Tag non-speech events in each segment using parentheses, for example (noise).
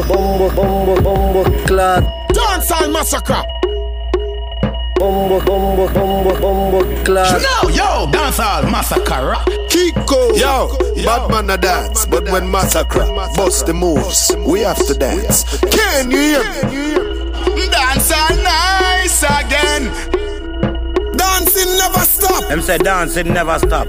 bumbo, bumbo, bumbo, bumbo, clad. Dancehall massacre. Bumbo, bumbo, bumbo, bumbo, clad. You know, yo, dancehall massacre. Kiko, yo, bad man a dance, but when massacre bust the moves, we have to dance. Can you hear me? Dancehall nice again. Dancing never stop. Them say dancing never stop.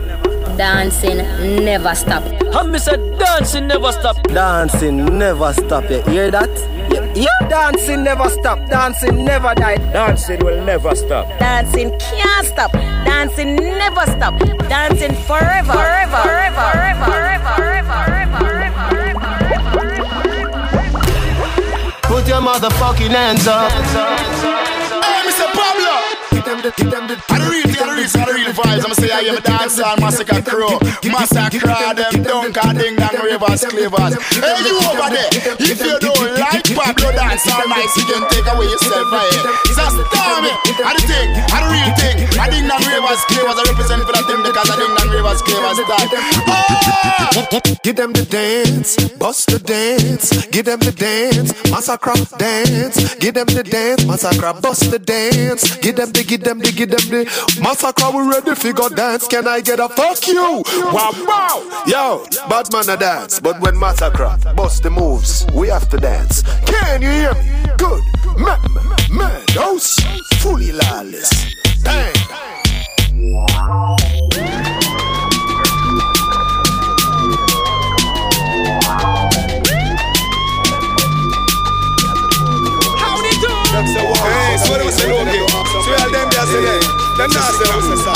Dancing never stop. And me say dancing never stop. Dancing never stop. You hear that? Yeah, yeah. Dancing never stop. Dancing never die. Dancing will never stop. Dancing can't stop. Dancing never stop. Dancing forever. Forever. Forever. Forever. Forever. Forever. Forever, forever, forever Put your motherfucking hands up. Hey, the, give them the, I the real thing, I the real, I the real vibes. I'ma say I am a dancer, massacre crew, massacre them, dunk and ding dong, Ravers, clavers. Hey, you over there, if you don't like Pablo dance all night, you can take away yourself right. It's a stormy, I the thing, I the real thing. I ding dong, Ravers, clavers, I represent for that thing because I ding dong, Ravers, clavers. Oh! Give them the dance, bust the dance. Give them the dance, massacre dance. Give them the dance, massacre bust the dance. Give them the, give them the, give them the massacre. We ready figure dance. Can I get a fuck you? Wow, wow. Yo, bad man a dance, but when massacre bust the moves, we have to dance. Can you hear me? Good, man, man, dose, fully lawless. Bang. Hey, so they say okay. So we all them there say. Them not say Allah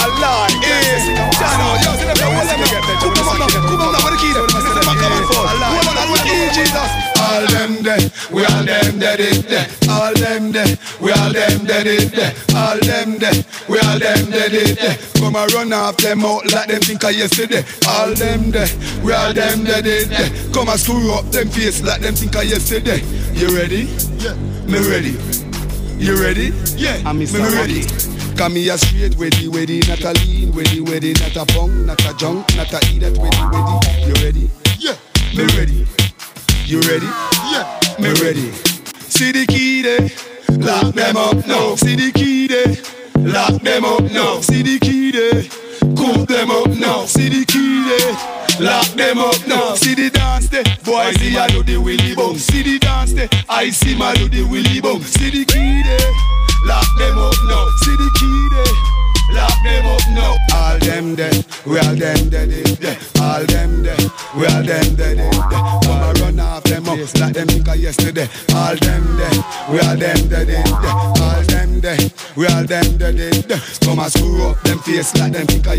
All them there, we all them dead it there. All them there, we all them dead it there. All them there, we all them dead it there. Come and run off them out like them think of yesterday. All them there, we all them dead it there. Come and screw up them face like them think of yesterday. You ready? Yeah. Me ready. You ready? Yeah, I'm me ready. Come me a straight, ready, ready, not a lean, ready, ready, not a bong, not a junk, not a eat that, ready, ready. You ready? Yeah, me ready. You ready? Yeah, me ready. See the key there, lock them up now. See the key there, lock them up now. See the key there, cook them up now. See the key there. Lock them up now. See the dance there, boy. See I do the willy bum. See the dance there, I see my do the willy bum. See the key there, lock them up now. See the key there, lock them up now. All them there, we all them there, there. All them there, we all them there. Come and run off them up like them think of yesterday. All them there, we all them there, there. All them there, we all them there, there. Come and screw up them face like them think of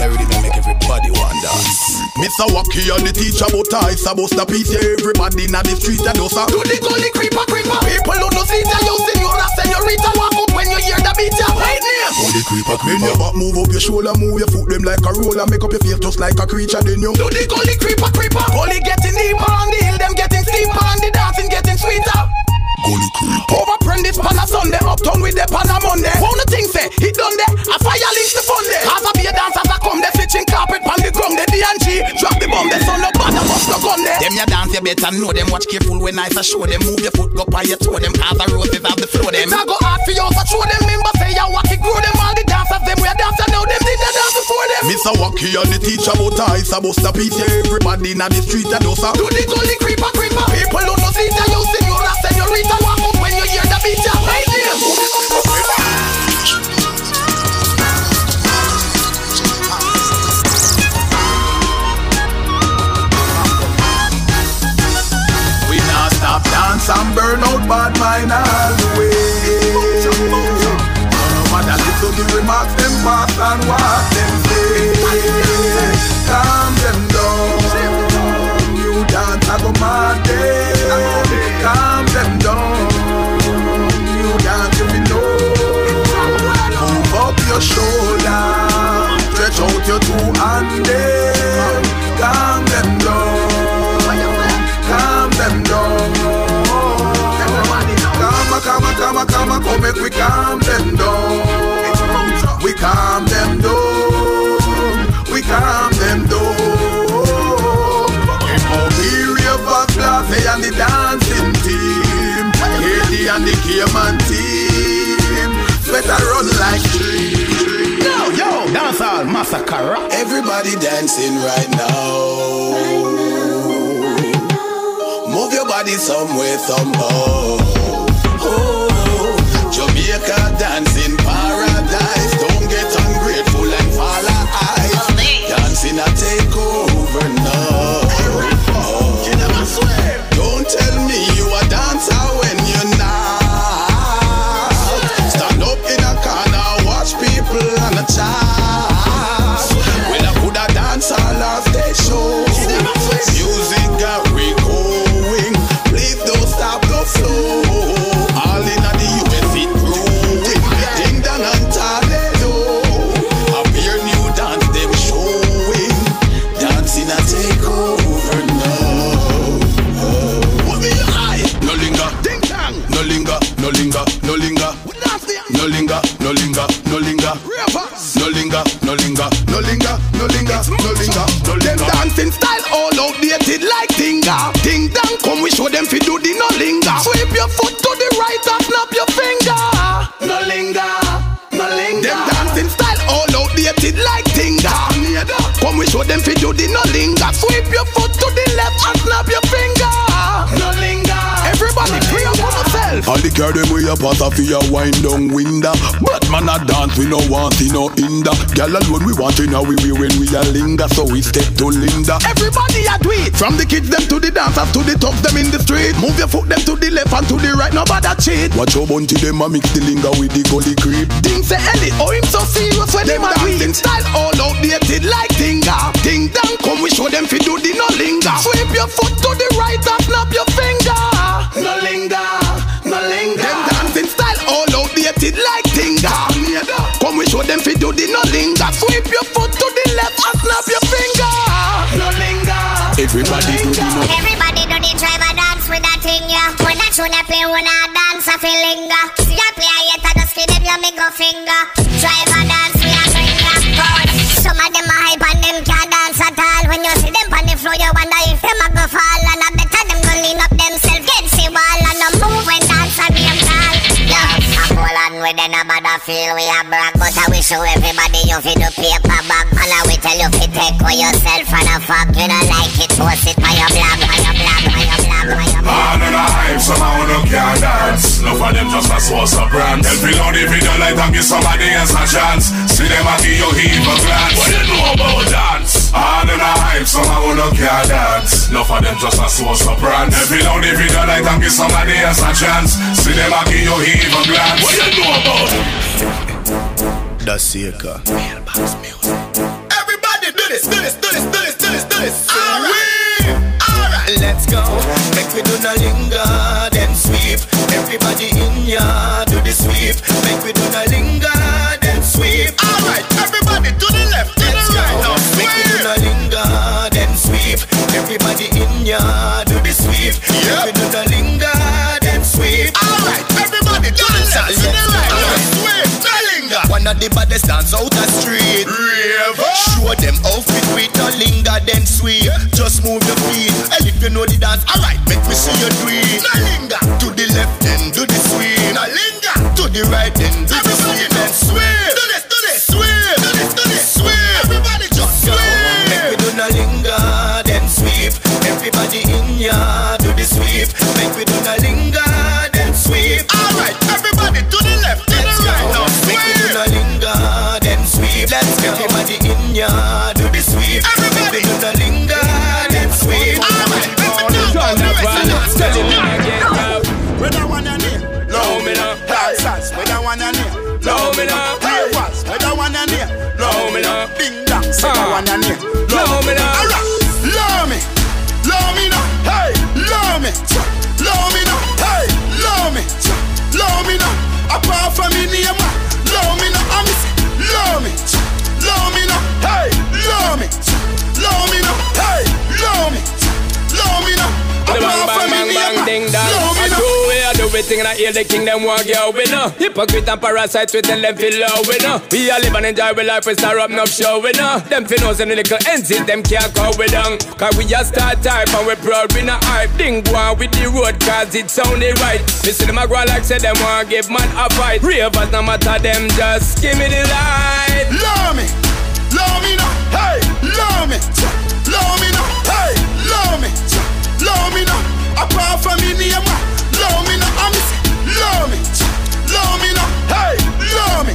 yesterday. Melody that make everybody want dance. Mr. Wacky and the teacher but I supposed to piece yeah, everybody in the street and also Do the gully creeper creeper People who no see that you senora senorita Walk up when you hear the beat ya Right now Gully creeper creeper Bend your back move up your shoulder Move your foot them like a roller Make up your face just like a creature Then you Do the gully creeper creeper Gully getting deeper on the hill Them getting steeper and the dancing getting sweeter Gully creeper Over this pan a Sunday Uptown with the pan a Monday. Wanna thing say It done there A fire links the fun there Cause I be a dancer that come They switching carpet pan the ground The D&G Drop the bomb They son no bad a bust no gun there. Them ya dance you better know them. Watch careful when I say show them. Move your foot go by your toe them. Cause the roses have the flow them. It's a go hard for you So show them. Remember say ya walk it grow them. All the dancers them We a dancer now Them did the dance before them. Mr. Wacky and the teacher but I supposed to piece yeah, everybody in the street and also Do the gully creeper creeper. People who no see that you senora senorita Walk up when you hear the beat ya Right there and burn out bad mind all the way. No matter little the remarks them pass and what them massacre. Everybody dancing right now. Move your body somewhere, somehow. Oh, Jamaica dancing the girl them way up pass off your wind down window. But man a dance we no want see no hinder. Girl alone we want in we we when we a linger, so we step to Linda. Everybody a do it From the kids them to the dancers to the top them in the street Move your foot them to the left and to the right Nobody cheat Watch your bunty them a mix the linger with the gully creep. Ding say Ellie Oh him so serious when them a dancing Style all outdated like Tinga Ding dong come we show them fi do the no linger Sweep your foot to the right and snap your finger No linger, no linger Them dancing style all outdated like Tinga Come we show them fi do the no linger Sweep your foot to the left and snap your finger No linger Everybody do the no. Everybody do the driver dance with that thing, yeah. When that tune I play, when I dance, I feel linger. See I play, I yet I just give them your middle finger. Feel we a brag, but I wish show everybody you fi do paper bag. And I will tell you fi take for yourself and a fuck. You don't like it, post it on your blog, on your blog, on your blog, on your blog. Man in a hype, somehow no can dance. No for them just a source of brand. Help me know the video light and give somebody else a chance. See them a give you heave a glance. What you know about dance? Man in a hype, somehow no can dance. No for them just a source of brand. Help me know the video light and give somebody else a chance. See them a give you heave a glance. What you know about The Seeker. Everybody do this, do this, do this, do this, do this, do this. Alright, alright, let's go. Make we do no linger, then sweep. Everybody in ya do the sweep. Make we do no Everybody in ya do the sweep. Make we do no linger, then sweep. Alright, everybody to the left, to the right, now sweep. No linger. One of the baddest dance out the street. Show them outfit with no linger, then sweep. Just move your feet. And if you know the dance, alright, make me see you do it. Hear the king them want girl we know. Hypocrite and parasites we tell them feel low we know. We are live and enjoy we life we star up no show we know. Them finnos and the little ends them can't call we down. Cause we just start type and we proud we not hype. Ding go on with the road cause it sounded right. Me see them a go like say them want give man a fight. Ravers no matter them just give me the light. Love me, love me now, hey, love me, love me now, hey, love me, love me now. Apart from me name, love me, love me now, hey, love me,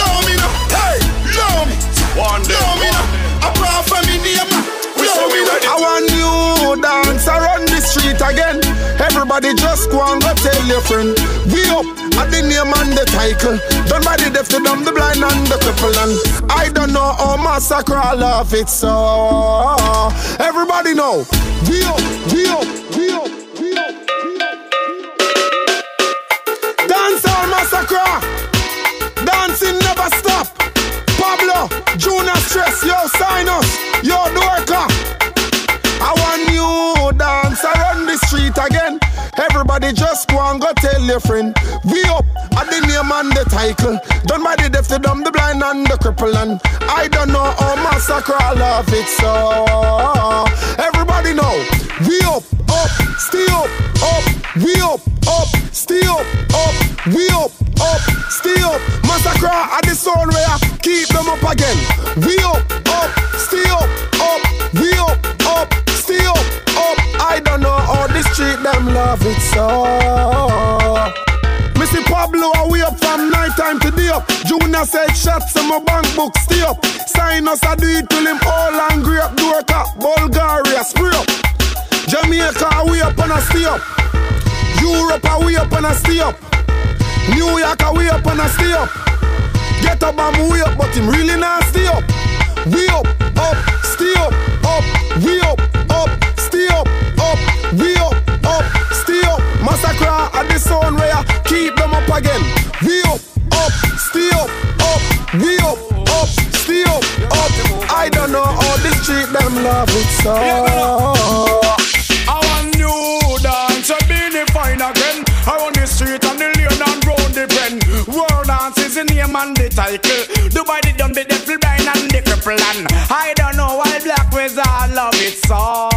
love me now, hey, love me, one day, love me now. Apart from me name, love me now. I want you dance around the street again. Everybody just go and go tell your friend. We up at the name and the title. Done by the deaf, the dumb, the blind, and the cripple. And I don't know how massacre I love it so. Everybody know. We up, we up, we up, massacre. Dancing never stop. Pablo, Junior Stress, yo, Sinus, yo, Dorka. I want you dance around the street again. Everybody just go and go tell your friend. We up at the name and the title. Done by the deaf, the dumb, the blind, and the cripple. And I don't know how massacre I love it so. Everybody know. We up, up, stay up, up. We up, up, stay up, up. We up, up, stay up. Massacre at the sound where I keep them up again. We up, up, stay up, up. We up, up, stay up, up. I don't know how the street them love it so. Missy Pablo, are we up from night time to day up? Junior said shots in my bank book, stay up. Sign us, I do it till him all angry up. Do Dorka, Bulgaria, spray up. Jamaica, are we up and I stay up. Europe, are we up and I stay up. New York, are we up and I stay up. Get up and we up, but him really not stay up. We up, up, stay up, up, we up, up, stay up, up, we up, up, stay up. Massacre at the sound where keep them up again. We up, up, stay up, up, we up, up, stay up, up. I don't know how the street them love it so. Is the name and the title. Dubai the dumb, the devil blind and the cripple and I don't know why black wizard love it so.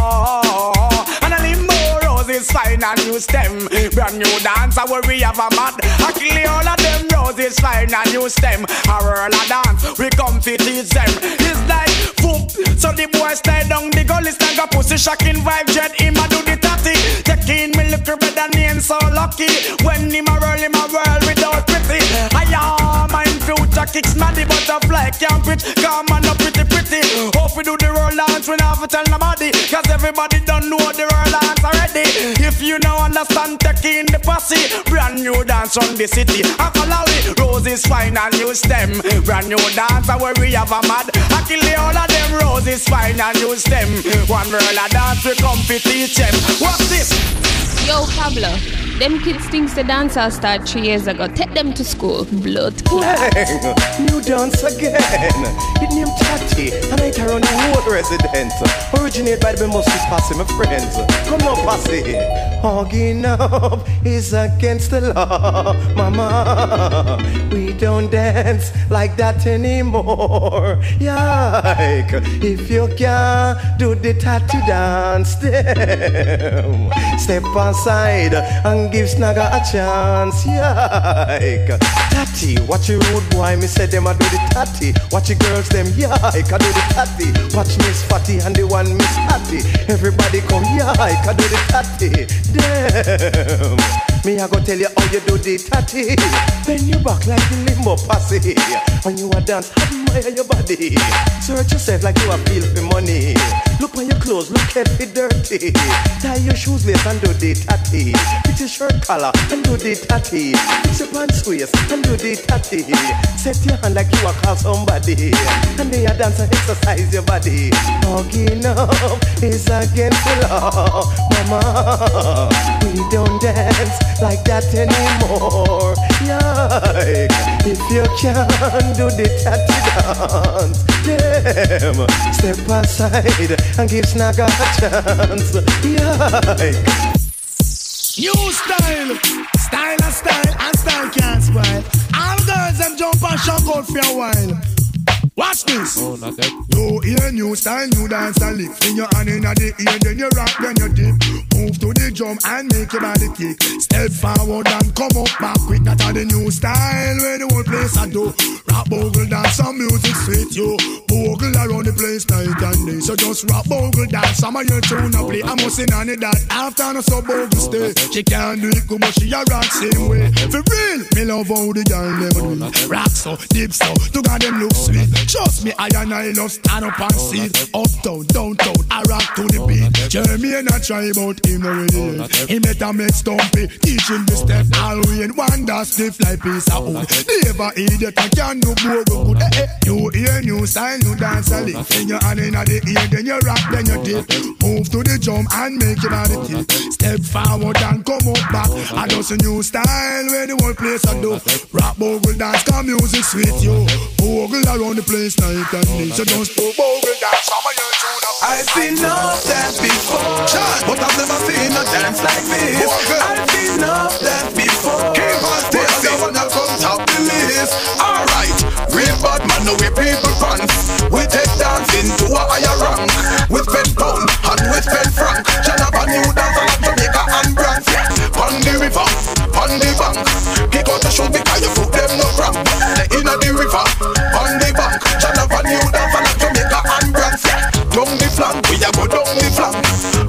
And a limbo roses fine and new stem. Brand new dance, I where we have a mad. I all of them roses fine and new stem. A world of dance, we come to teach them. It's like foop, so the boy stay down the gully stand a pussy shocking vibe jet. Him a do the tatty, taking me look better name so lucky. When him a roll him a whirl without pity. I am future kicks the butterfly can't pitch. Come on up pretty pretty. Hope we do the roll dance we never tell nobody. Cause everybody don't know the roll dance already. If you now understand taking the posse, brand new dance from the city. I follow roses fine and new stem. Brand new dance where we have a mad. I kill the all of them roses fine and new stem. One of dance we come to teach them. What's this? Yo, Pablo, them kids thinks the dancer start three years ago. Take them to school. Blood Clang, (laughs) new dance again. It named Tati, and I around the whole residence. Originate by the most posse, my friends. Come on, posse. Hugging up is against the law, mama. We don't dance like that anymore. Yike, if you can't do the Tati dance, them. Step aside and give Snagger a chance. Yike. Tatty, watch your rude boy, me say them a do the tatty. Watch your girls, them yike, I do the tatty. Watch Miss Fatty and the one Miss Hattie. Everybody come yike, I do the tatty. Damn. Me I go tell you how you do the tatty. Bend your back like the limbo posse. When you a dance, admire your body. Search yourself like you a feel for money. Look on your clothes, look at it dirty. Tie your shoes lace and do the tatty. Fix your shirt collar and do the tatty. Fix your pants waist and do the tatty. Set your hand like you a call somebody. And then you dance and exercise your body. Hugging up is against the law, mama. We don't dance like that anymore. Yike. If you can do the tatty dance, damn. Step aside and give Snagger a chance. Yike. New style, style and style, and style can't spoil. All girls them jump and shock out for a while. Watch this. Oh, not that. New ear, new style, new dance and lift. In your hand in the ear, then you rock, then you dip. Move to the drum and make your body kick. Step forward and come up back quick. That are the new style where the whole place I do. Rock bogle dance, some music sweet you. Bogle around the place night and day. So just rock bogle dance, some of your tune up play. I must in on it that after no so bogle stay. She can't do it good, but she a rock same way. For real, me love how the girl never do it. Rock so, deep so, to got them look sweet. Trust me, I and I love stand up and sit. Uptown, downtown, I rock to the beat. Jeremy and I try about him already. He better make stumpy, teaching the step. All we in wonder stiff like piece of wood. Never idiot, I can do more good. Eh, eh. New ear, new style, new dance a lick. In your hand in the ear, then you rock, then you dip. Move to the drum and make your body tip. Step forward and come up back. I just a new style where the whole place I do. Rock bogle dance, come music sweet you. Bogle around the place night and day. So don't stop bogle dance, some of tune up. I've seen enough dance before, but I've never seen a dance like this. I've seen enough dance before, but I don't wanna come top the list. Alright, real bad man, no we people pants. We take dancing to a higher rank with pen pound and with pen frank. Shut up a new dance like Jamaica and France. On the river, on the bank, kick out the shoe because you foot them no cramp. In the river, on the bank, shut up a new dance like Jamaica and France. Down the flank, we a go down the flank.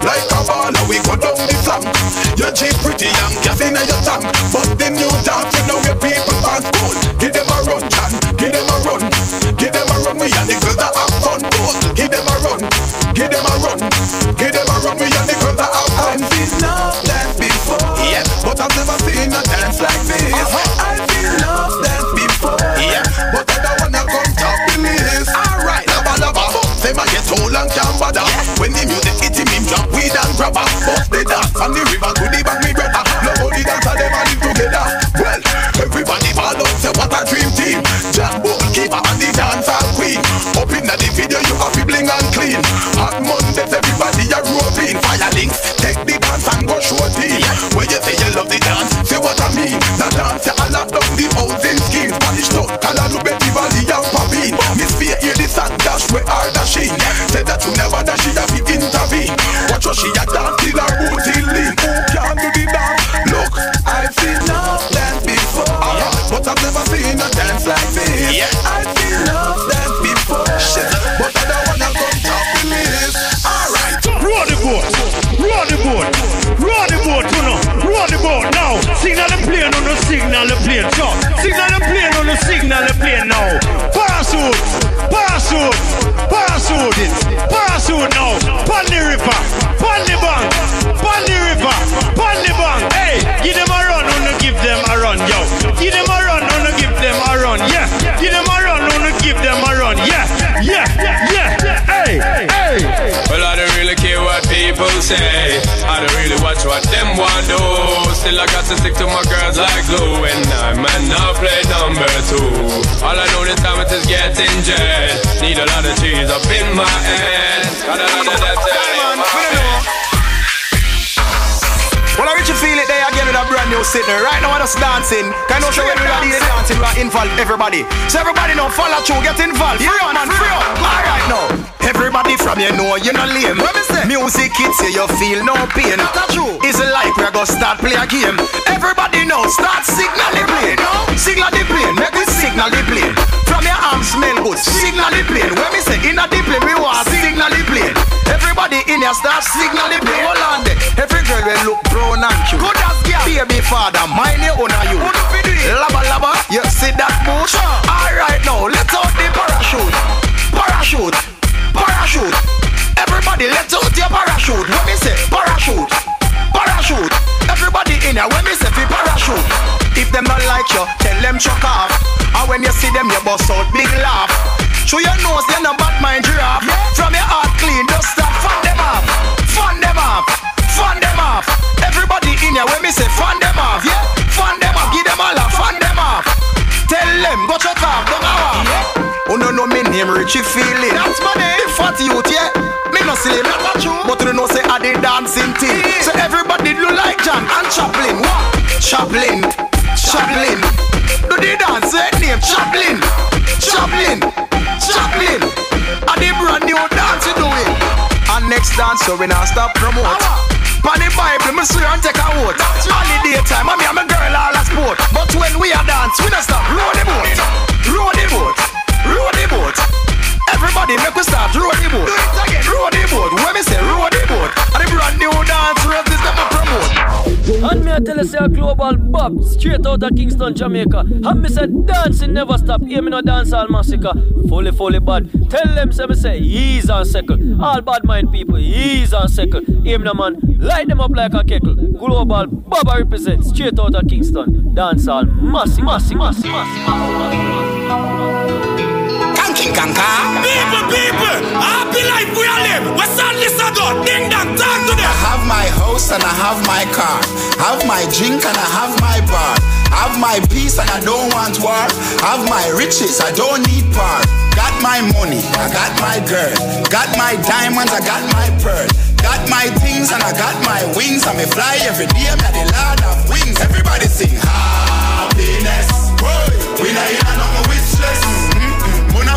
Like a baller, we go down the flank. You cheap pretty young, gas in your tank. But the new dance, you know your people can't cool old can't bother. When the music hit him, him jump weed and grabber Bust the dance from the river to plane, so signal the plane on the signal the plane now. Parachute, parachute, parachute, parachute now. Pon the river, pon the bank, pon the river, pon the bank. Hey, give them a run, wanna give them a run, yo. Give them a run, wanna give them a run, yeah. Give them a run, wanna give them a run, yeah, yeah, yeah. Hey, hey. Well, I don't really care people say. I don't really watch what them want do. Still, I got to stick to my girls like glue. And I man now play number two. All I know this time it is getting jet. Need a lot of cheese up in my head. Got a lot of that Well, I reach you feel it there with a brand new sitting. Right now, I'm just dancing. Can you when we're the dancing, we involve everybody. So everybody now follow through, get involved. Free up, man, free up. All right now. Everybody from you know you're not lame. What me say? Music hits you, you feel no pain. That's true. It's like we're gonna start play a game. Everybody know, start signal the plane. Signal the plane, make we signal the plane. From your arms smell good, signal the plane. When me say in a the plane, we want signal the plane. Everybody in here start signal the plane. Hold on there. Every girl will look brown and cute. Good as girl. Baby father, mind your own you. Laba laba, you see that bush? Alright now, let out the parachute. Parachute, parachute. Everybody let out your parachute. When me say parachute, parachute. Everybody in here, when me say fi parachute. If them not like you, tell them chuck off. And when you see them, you bust out big laugh. Show your nose, you're not bad mind giraffe. From your heart clean, just stop fun them off, fun them off, fun them off. Everybody in here, when me say fun them off, yeah, fun them off, give them all a fun them off. Tell them, go chuck off, don't go. Who no know me name Richie Feely. That's my name. The fat youth, yeah. Me no slim. That's not true. But you know say I did dancing team. Yeah. So everybody look like John and Chaplin. What? Chaplin. Chaplin. Do the dance eh? name Chaplin. Chaplin. Chaplin. I the brand new dance you doing. And next dance so we now stop promote. Our on the Bible, me swear and take a oath. All the daytime, I me and my girl all a sport. But when we a dance, we not stop. Roll the boat, roll the boat row the boat. Everybody make we start row the boat. Row the boat. When me say row the boat, and the brand new dance rave this them promote. And me I tell you say a global bob straight out of Kingston, Jamaica. And me say dancing never stop. Hear me no dance all massacre. Fully, fully bad. Tell them say me say ease and second. All bad mind people ease and second. Hear me no man. Light them up like a kettle. Global bob I represent straight out of Kingston. Dance all massive, massive, massive, massive. King Kanka. People, people, happy life we are live. What's on this ago? Ding dong, talk to them. I have my house and I have my car. Have my drink and I have my bar. Have my peace and I don't want war. Have my riches, I don't need par. Got my money, I got my girl. Got my diamonds, I got my pearl. Got my things and I got my wings. I may fly every day, I'm the Lord of wings. Everybody sing happiness. We not in a no wish list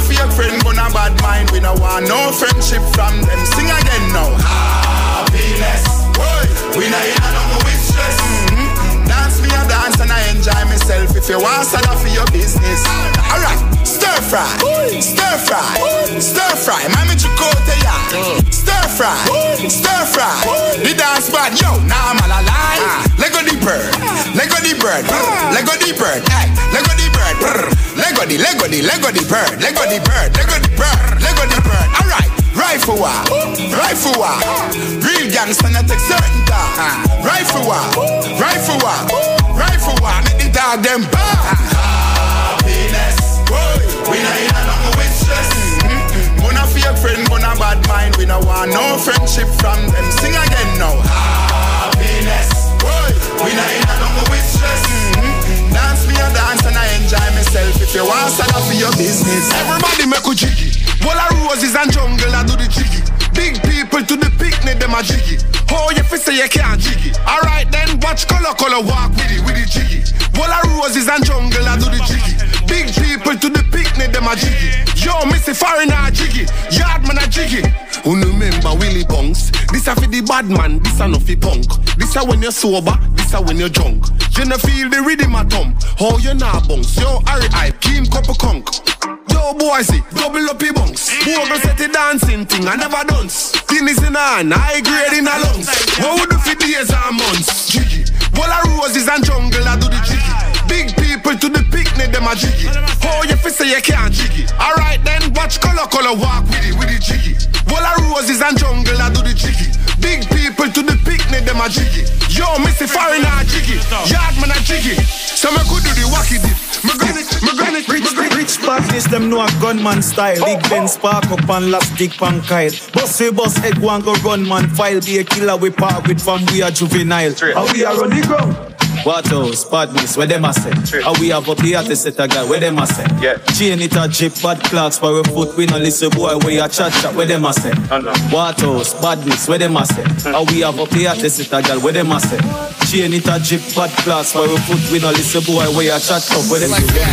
fake friend, but a bad mind. We no want no friendship from them. Sing again now. Happiness. Boy, we not in a no wish list. Mm-hmm. Dance me a dance and I enjoy myself. If you want sell for your business. Alright, stir fry, stir fry, stir fry. Mami chukote ya. Stir fry, stir fry. The dance bad, yo, now I'm a lie. Lego the bird, Lego the bird, Lego the bird, hey, Lego the bird. Lego the, Lego the, Lego the bird, Lego the bird, Lego the bird, Lego the bird. Alright, rifle war, rifle war. Real gangster not take certain time. Rifle war, rifle war, rifle war. Make the dog them burn. Happiness, we not in a no wish list. Gonna mm-hmm. fake friend, gonna bad mind. We no want no friendship from them. Sing again now. Happiness, Boy, we not in a no wish list a dance and I myself. If you want stand up for your business, everybody make a jiggy. Wall roses and jungle, I do the jiggy. Big people to the picnic, them a jiggy. Oh, you fi say you can't jiggy. Alright then, watch color color walk with it, with the jiggy. Wall roses and jungle, I do the jiggy. Big people to the picnic, them a jiggy. Yo, Missy Foreigner jiggy. Yardman a jiggy. Who remember Willie Bunks? This a fi the bad man, this a no fi punk. This a when you're sober, when you're drunk. You no feel the rhythm at thump. How you not bounce? Yo, Harry I, Kim Copper Conk. Yo, boys, double up your bunks. Bogle set the dancing thing, I never dance. Guinness in hand, high grade in a lungs. What would do for days and months? Jiggy. Wall of roses and jungle, I do the jiggy. Big people to the picnic, them a jiggy. Oh, you fi say you can't jiggy. Alright then, watch color color walk with it, with the jiggy. Wall of roses and jungle, I do the jiggy. Big people to the picnic, them a jiggy. Yo, Missy Foreigner a jiggy. Yardman a jiggy. So me could do the wacky dip. Me granny, me granny, rich, rich, rich badness, them know a gunman style. Big Ben spark up and last dick pan kyle. Boss we boss head one go run man file. Be a killer we part with from we are juvenile. How we are on the ground. What else? Badness, where them a say? How we have up here to set a guy, where them a say? Yeah. Chain it a drip, bad clocks for a foot, we no listen boy, where you chat chat, where them a say? What else? Badness, where them a say? How we have up here to set a guy, where them a say? Chain it a drip, bad clocks for a foot, we no listen boy, where you chat chat, where them a say?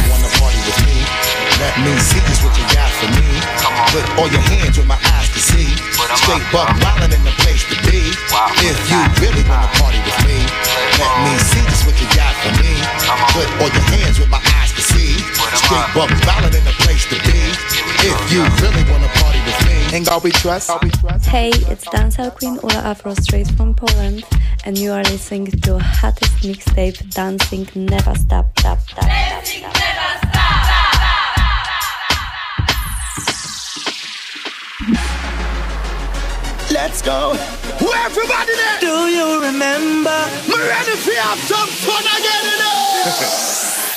Let me see just what you got for me. Put all your hands with my eyes to see. Straight buck wildin' in the place to be. If you really wanna party with me, let me see just what you got for me. Put all your hands with my eyes to see. Straight buck wildin' in the place to be. If you really wanna party with me, ain't God we trust. Hey, it's Dancehall Queen Ula Afro straight from Poland, and you are listening to hottest mixtape, Dancing Never Stop, Stop, Stop, Stop, Stop. Let's go. Where everybody there? Do you remember? Me ready for have some fun again, know.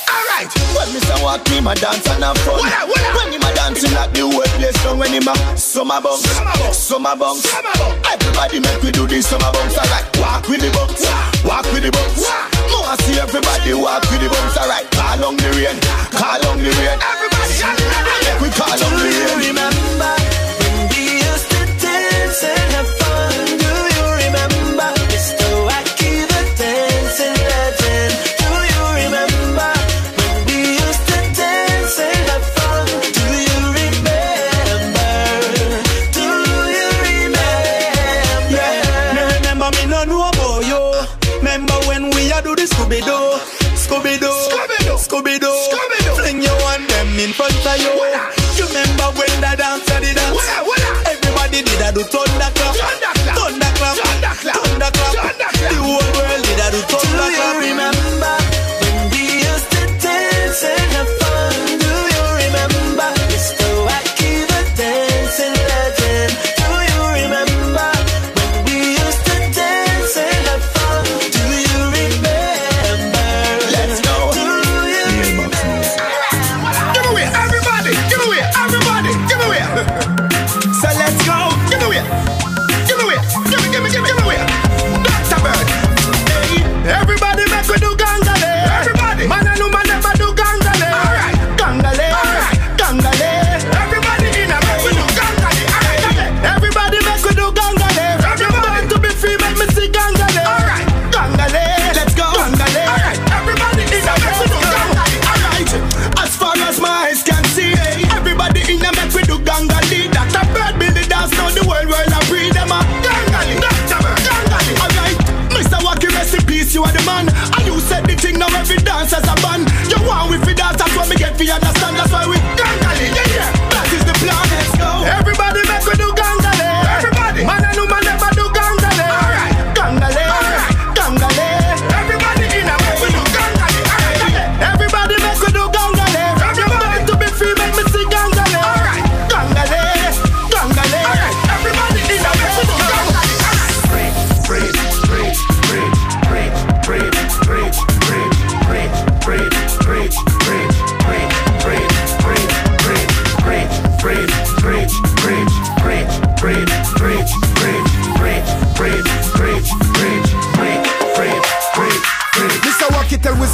(laughs) Alright, when me say walk me, my dance and have fun. Where? When him a dancing like the whole place down. When him a summer bounce, summer bounce, Everybody make we do this summer bounce. Alright, walk with the bounce, walk with the bounce. More see everybody walk with the bounce. Alright, call on the rain, call on the rain. Everybody, make we call on the rain. Remember.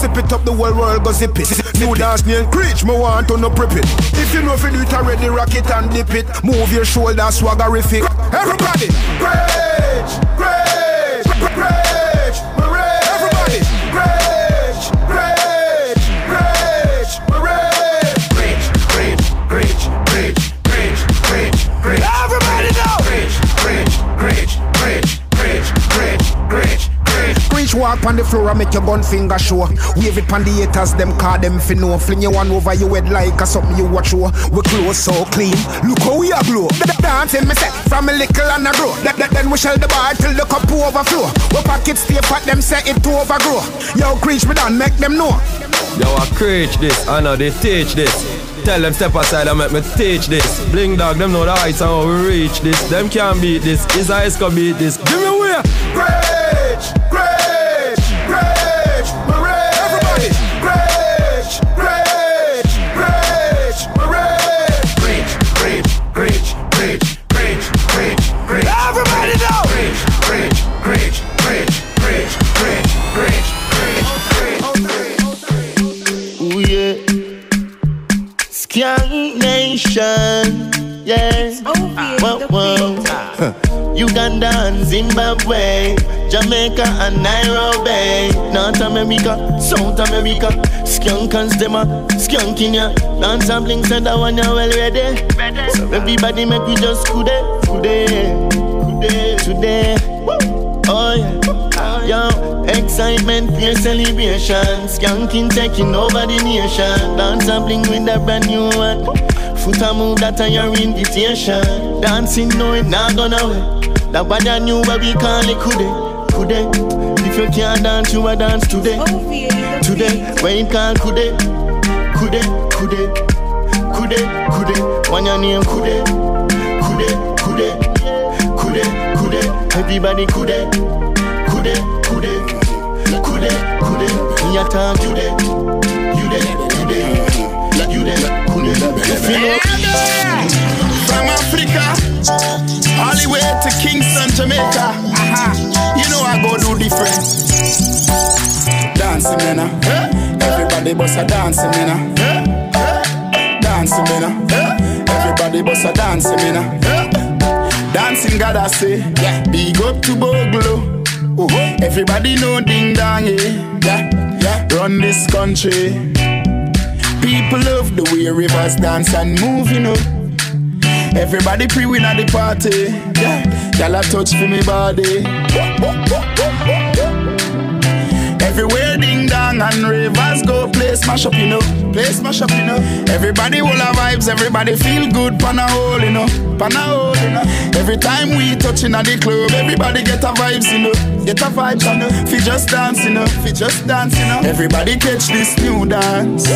Wacky tell we zip it up, the whole world go zip it. New dance name Creech, me want to no prep it. If you know if you do it already, rock it and dip it. Move your shoulder, swaggerific. Everybody, Creech, On the floor and make your gun finger show. Wave it on the haters, them call them fi know. Fling your one over your head like a something you watch show. We close so clean. Look how we are glow. The dancing me set from a little and a grow. Then, then, then we shell the bar till the cup overflow. We pockets stay fat, them set it to overgrow. Yo, Creech me done, make them know. Yo, I preach this, I know they teach this. Tell them step aside and make me teach this. Bling dog, them know the heights and how we reach this. Them can't beat this, his eyes can beat this. Give me away. Creech, Uganda and Zimbabwe, Jamaica and Nairobi, North America, South America, skunkers them a skunking ya. Dance and bling said that one you well ready. So everybody make we just today, today, today, today. Oh yeah. Yo, excitement, fear celebration. Skanking taking over the nation. Dance and bling with a brand new one. Foot a move that a your invitation. Dancing no it not gonna wait. That what I knew what we call it kude, kude. If you can't dance, you a dance today. Today, when you can't, it kude, kude, kude, kude, kude. When your name kude, kude, kude, kude, kude. Everybody kude, kude, kude, kude, kude. Me a talk today, you there, you there, you there, kude. You feel From Africa, all the way to Kingston, Jamaica. You know I go do different. Dancing, man. Everybody bust a dancing, man. uh. Dancing, man. Everybody bust a dancing, man. Dancing, God, I say. Yeah. Big up to Bogle. Everybody know ding dong, yeah. yeah. yeah. Run this country. People love the way Ravers dance and move, you know. Everybody pre-win at the party. Yeah. Y'all a touch for me body. Everywhere ding dong and ravers go play smash up, you know. Play smash up, you know. Everybody will have vibes, everybody feel good, pan a hole, you know. Pan a hole, you know. Every time we touch in at the club, everybody get a vibes, you know. Get a vibes, you know. Fi just dance, you know. Fi just dance, you know. Everybody catch this new dance.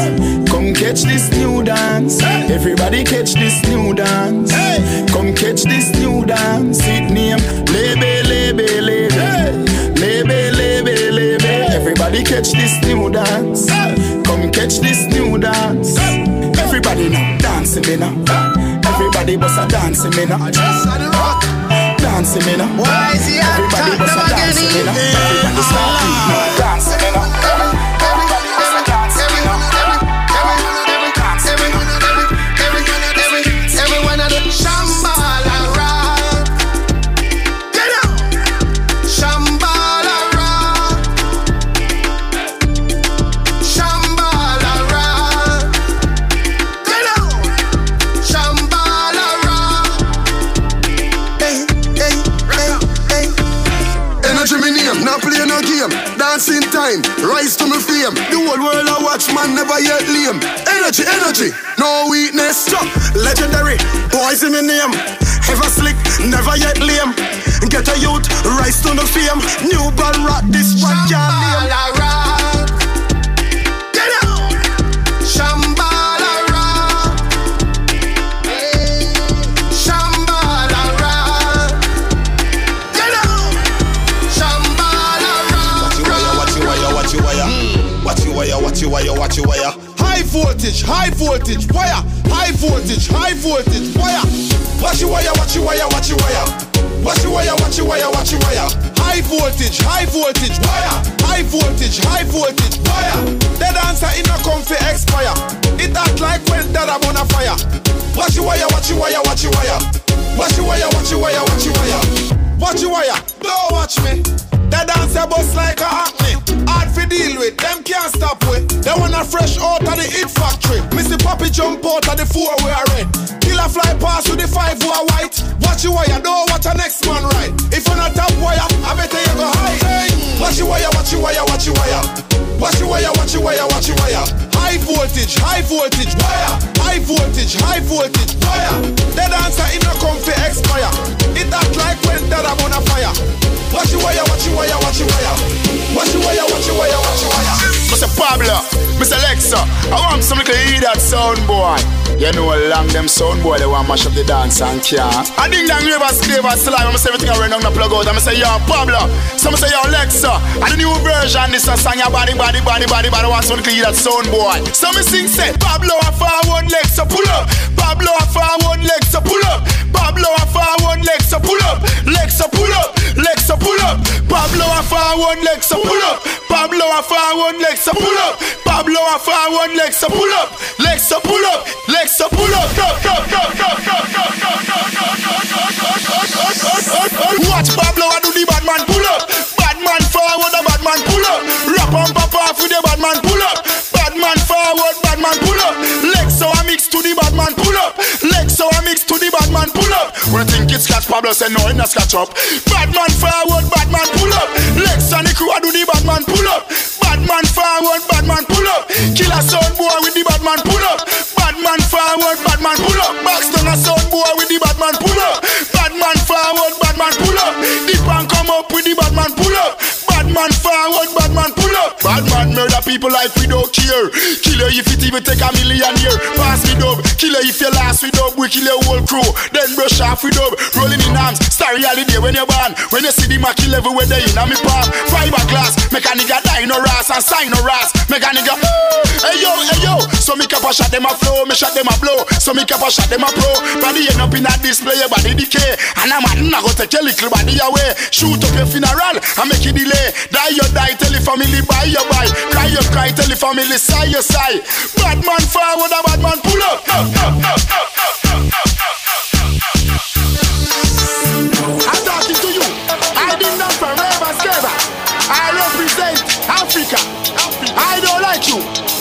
Come catch this new dance. Everybody catch this new dance. Come catch this new dance. It name Lebe, Lebe, Lebe. Lebe, Lebe, Lebe. Everybody catch this new dance. Catch this new dance. Everybody now dancing me now. Everybody bust a dancing me now. Dancing me now. Why is he Everybody bust a dancing me now. Everybody start. Dancing me now. Never yet lame. Energy, energy, no weakness. Stop. Legendary, boys in me name. Ever slick, never yet lame. Get a youth, rise to the fame. New ball rock, this one can't high voltage, wire. High voltage, high voltage, wire. Watch you wire, watch you wire, watch you wire. Watch you wire, watch you wire, watch you wire. High voltage, high voltage, wire. High voltage, high voltage, wire. The dancer in a comfy expire. It act like when that I'm on a fire. Watch you wire, watch you wire, watch you wire. Watch you wire, watch you wire, watch you wire. Watch you wire, don't watch me. The dancer bust like a acne. Hard for deal with, them can't stop with. They wanna fresh out of the hit factory. Missy Poppy jump out of the four we are red. Killer fly past with the five who are white. Watch you wire, don't watch a next man right. If you're not top wire, I better you go high. Watch you wire, watch you wire, watch you wire. Watch you wire, watch you wire, watch you wire. High voltage, high voltage, wire. High voltage, high voltage, wire. The dancer in a comfy expire. It act like when that I'm on a fire. Watch you wire, watch you wire, watch you wire. Watch you wire, watch you wire, watch you wire. Mr. Pablo, Mr. Alexa, I want some little hear that sound boy. You know long them sound boy, they want mash up the dance and can. I ding dang river slave and slime, I'ma say everything I run down the plug out. I'ma say, yo, Pablo. Some say, yo, Alexa. And the new version, this a song your body, body, body, body, body. Want some little hear that sound boy. Some sing say, Pablo, I forward leg, so pull up. Pablo, I forward leg, so pull up. Pablo, I forward leg, so pull up. Leg, so pull up. Leg, so pull up. Pablo, I forward leg, so pull up. Pablo, I forward leg, so pull up. Pablo, I forward leg, so pull up. Leg, so pull up. Leg, so pull up. Go, go, go, go, go, go, go, go, go, go, go, go, go, go. Watch Pablo, I do the bad man pull up. Bad man forward, the bad man pull up. Rap on pop off with the bad man man forward, bad man pull up. Leg so I mix to the bad man pull up. Leg so I mix to the bad man pull up. I think it's scratch Pablo say no, it not scratch up. Bad man forward, bad man pull up. Legs and the crew I do the bad man pull up. Bad man forward, bad man pull up. Killer sound boy with the bad man pull up. Bad man forward, bad man pull up. Baxter a sound boy with the bad man pull up. Bad man forward, bad man pull up. Deep and come up with the bad man pull up. Bad man forward, bad man pull up. Bad man murder people like we don't care. Kill you if it even take a million year. Pass me dub. Kill you if you last we dub. We kill your whole crew. Then brush off with dub. Rolling in arms. Star reality when you're born. When you see the Mackie level where they in a me palm. Fiberglass. Make a nigga die no ras and sign no ras. Make a nigga. Hey yo, hey yo. So me cap a shot them a flow. Me shot them a blow. So me cap a shot them a pro. Body end up in a display. Your body decay. And I'm a not go take your little body away. Shoot up your funeral and make it delay. Die you die. Tell your family buy you buy. Cry you cry. Tell your family sigh you sigh. Bad man forward. A bad man pull up. I'm talking to you. I did not forever scare. I represent Africa. I don't like you.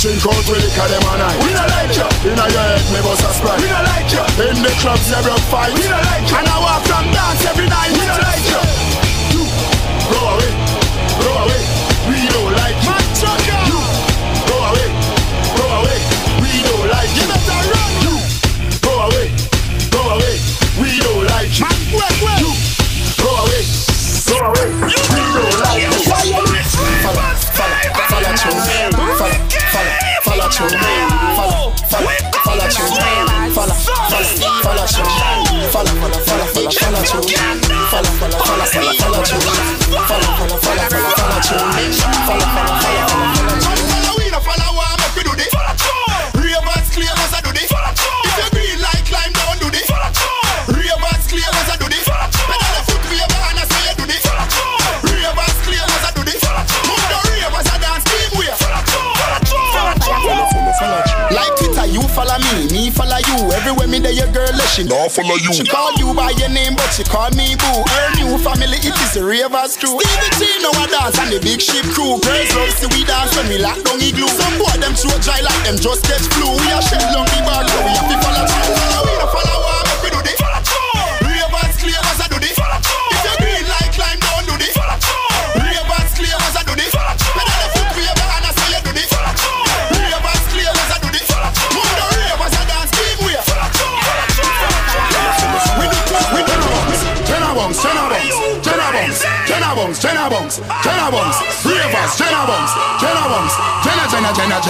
drink out with liquor them a night. We not like you. Inna your head me bust a sprite. We not like you. In the clubs they broke fight. We not like you. And I walk from dance every night. We not like you. Go follow through. Follow, follow, follow through. Follow, follow, follow through. Follow, follow, follow, follow, follow through. Follow, follow, follow, follow, follow through. Follow, follow, follow, follow, follow through. Follow, follow, follow, follow, follow she Nah, follow you. She call you by your name, but she call me boo. Her new family, it is the Ravers crew. Stevie G know a dance and the big ship crew. Girls love see we dance when we lock down igloo. Some boy them throw dry like them just get flu. We a shed long the bar, so we have to follow through. We no follow Jenna Bungs, Ravers, Jenna Bungs, Jenna Jenna Jenna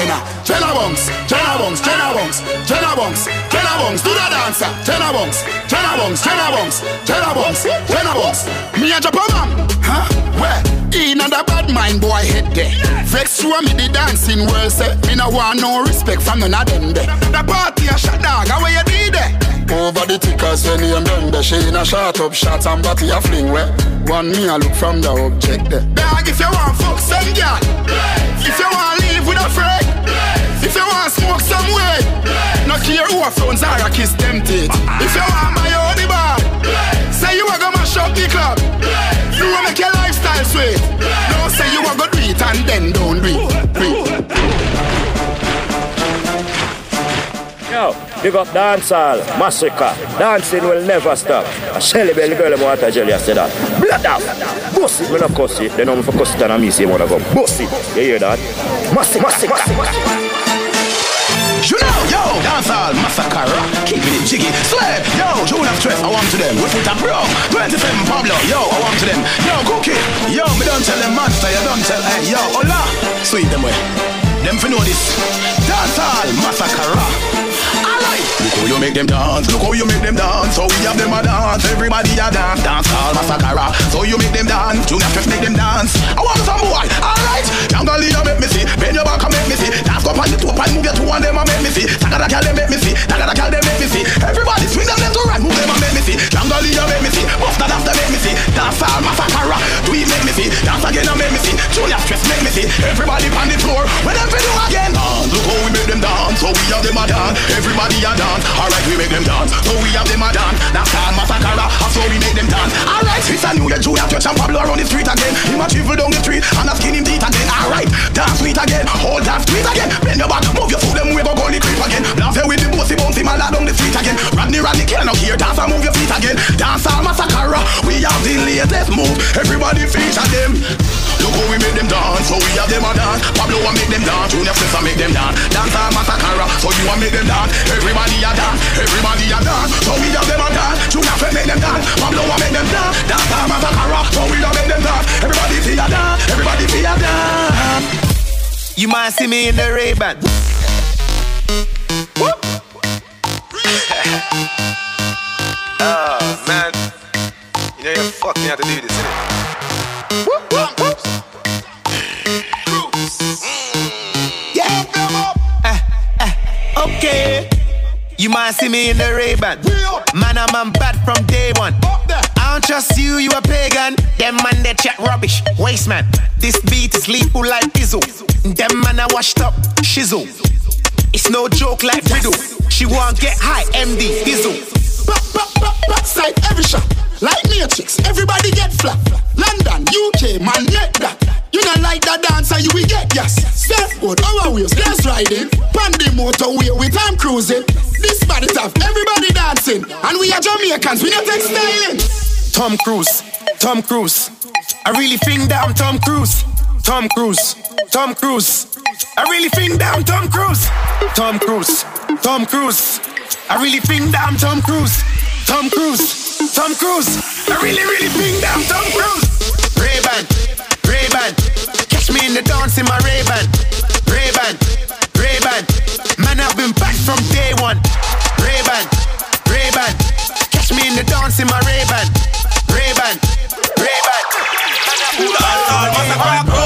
Jenna Bungs, Jenna Bungs, Jenna Bungs, do the dancer, Bungs, Jenna Bungs, Jenna Bungs. Me a drop a man, huh? Where? In and a bad mind boy head there. Vex through me the dancing world say me no want no respect from none of them there. The party a shot dog, how you did there? Over the tickers when you remember She in a shot up shots and body a fling where One me a look from the object there Dog if you want fuck some girl If you want live with a friend If you want smoke some way No care who a phones are a kiss them teeth If you want your the bar Say you a go mash up the club You a make your lifestyle sweet No say you a go do it and then don't do it. Yo, big up dancehall, Masak-Rah. Dancing will never stop. I Shelly Belly girl, I'm water jelly, I said that. Blood off. Bust it, me no cuss it. They know me for cuss it and I me say wanna go. It. You hear that? Masak-Rah, Masak-Rah. Yo, dancehall, Masak-Rah, keep it jiggy. Slave, yo, June of stress, I want to them. With it up, bro. 27 Pablo, yo, I want to them. Yo, Cookie, yo, me don't tell them monster, you don't tell, hey, yo, hola. Sweet them way. Them for know this. Dancehall, Masak-Rah. Look how you make them dance, look how you make them dance. So we have them a dance, everybody a dance. Dancehall, Masak-Rah. So you make them dance, of stress make them dance. I want some boy, alright. Jungle leader make me see, bend your back and make me see. Dance up on the top and move your two and them and make me see. Tagada gal them make me see, tagada gal them make me see. Everybody swing them left to right, move them and make me see. Leader make me see, buff that after make me see. Dance all Masak-Rah, do it make me see. Dance again and make me see. Junior stress make me see. Everybody on the floor, when them do again. Dance, look how we make them dance, so we have them a dance. Everybody a dance, alright we make them dance, so we have them a dance. Dance all Masak-Rah, so we make them dance. Alright, it's a new year, Junior Twitch and Pablo around the street again. Him a travel down the street and a skin him teeth again. Alright, dance sweet again, hold dance sweet again. Bend your back, move your foot, them we go go the creep again. Blast with the bossy bouncy man down the street again. Rodney Rodney kill now here, dance and move your feet again. Dance all Masak-Rah, we have the latest move. Everybody feature them. Look how we make them dance, so we have them a dance. Pablo a make them dance, Junior Sessa make them dance. Dance all Masak-Rah, so you a make them dance. Everybody a dance, everybody a dance, so we have them a dance. Junior Sessa make them dance, Pablo a make them dance. Dance all Masak-Rah, so we a make them dance. Everybody feel a dance, everybody feel a dance. You might see me in the Ray-Ban. (laughs) Oh, man. You know you fuck me how to do this, innit? Okay. You might see me in the Ray-Ban. Man, I'm, I'm bad from day one. I don't trust you, you a pagan. Them man, they chat rubbish. Waste man. This beat is lethal like Izzo. Them man, I washed up. Shizzle. It's no joke like riddle. She want get high, MD, Dizzle. Back, back, back, backside every shot. Like Matrix, everybody get flat. London, UK, man, make that. You not like that dancer, you will get yes. Surfboard, our wheels, glass riding. Pandy motorway with time cruising. This body tough, everybody dancing. And we are Jamaicans, we not take styling. Tom Cruise, Tom Cruise. I really think that I'm Tom Cruise. Tom Cruise, Tom Cruise. I really think that I'm Tom Cruise. Tom Cruise, Tom Cruise. I really think that I'm Tom Cruise. Tom Cruise, Tom Cruise. I really, really think that I'm Tom Cruise. Ray-Ban, Ray-Ban. Catch me in the dance in my Ray-Ban. Ray-Ban, Ray-Ban. Man, I've been back from day one. Ray-Ban, Ray-Ban. Catch me in the dance in my Ray-Ban. Ray-Ban, Ray-Ban. Dancehall Masak-Rah crew.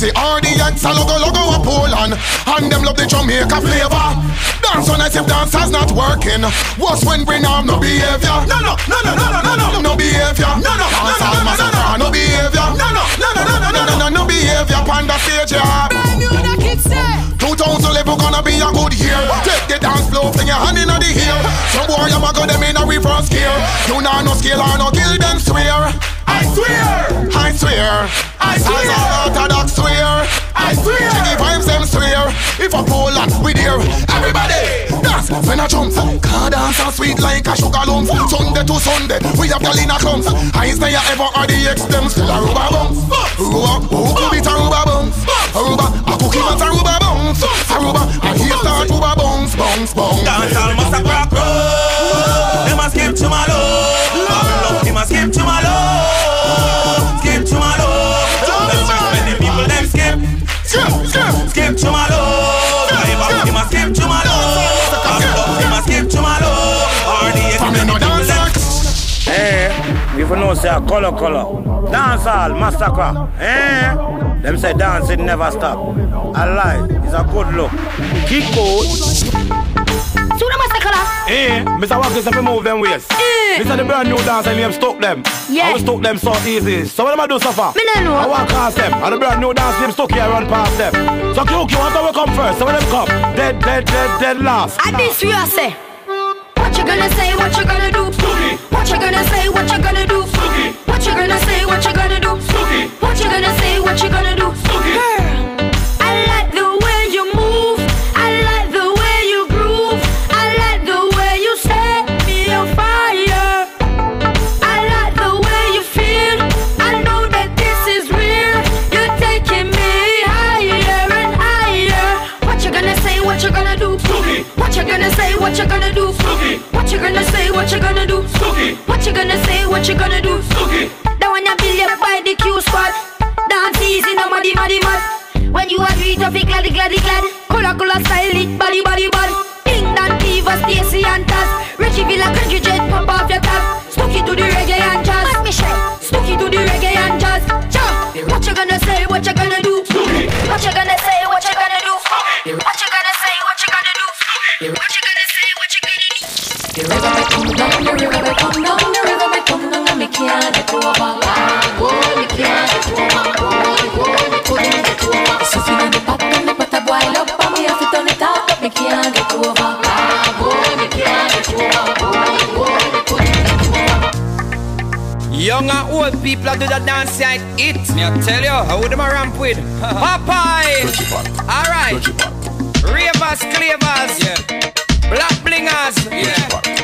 See audience a logo logo a Poland And them love the Jamaica flavor Dance on as if dance is not working What's when we have no behavior No no no no no no no no no behavior No no no no no no no no behavior No no no no no no no no no behavior Panda stage yeah 2011 gonna be a good year Take the dance floor fling your hand in the ear Some boy I'm a go them in a reverse gear You know no skill or no kill them swear I swear. I swear. I swear. As all orthodox swear. I swear. Jiggy vibes them swear. If a Poland we there Everybody dance. When I jump Car dance are sweet like a sugar lump. Sunday to Sunday we have gal in a clumps I say you ever are the ex them still a rubber bumps Rubber, who could it a rubber bumps Aruba, a cookie but a rubber bumps Aruba, and he start rubber bumps, bumps, bumps Dancehall Masak-Rah crew. Them a skip to my low. Pablo, him a skip to my low. Skip to my low. Them make many people them skip. Skip, skip, skip to my low. Drive up, him a skip to my low. Pablo, him a skip to my low. RDX, many people them Eh, you know say a color color. Dancehall Masak-Rah. Eh, them say dancing never stop. I lie, it's a good look. Keep good. Mr. Have to move them ways. Eh. Mr. the brand new dance and name stuck them. Yeah. I will stuck them so easy. So what am I do so far? Me no know. I walk past them. And the brand new dance name stuck here run past them. So Q, Q, want to come first. So when them come, dead, dead, dead, dead last. And this you say. What you gonna say? What you gonna do? What you gonna say? What you gonna do? What you gonna say? What you gonna do? What you gonna say? What you gonna do? What you gonna do? What you gonna say? What you gonna do? What you gonna say? What you gonna do? That one I build up by the Q squad. Dance easy, no muddy, muddy, mud. When you agree to be glad, glad, glad. Color, color, style it, body, body, body. Ding, Dan, Diva, Stacy, and Taz. Reggie Villa, country jet, pop off your top. Stuck it to the reggae and jazz. Stuck it to the reggae and jazz. Cha. What you gonna say? What you gonna do? What you gonna say? What you gonna do? What you gonna say? What you gonna do? What you people do the dance like it. Me I tell you, how them a ramp with? Popeye. Alright. Ravers, clavers. Yeah. Black blingers. Yeah.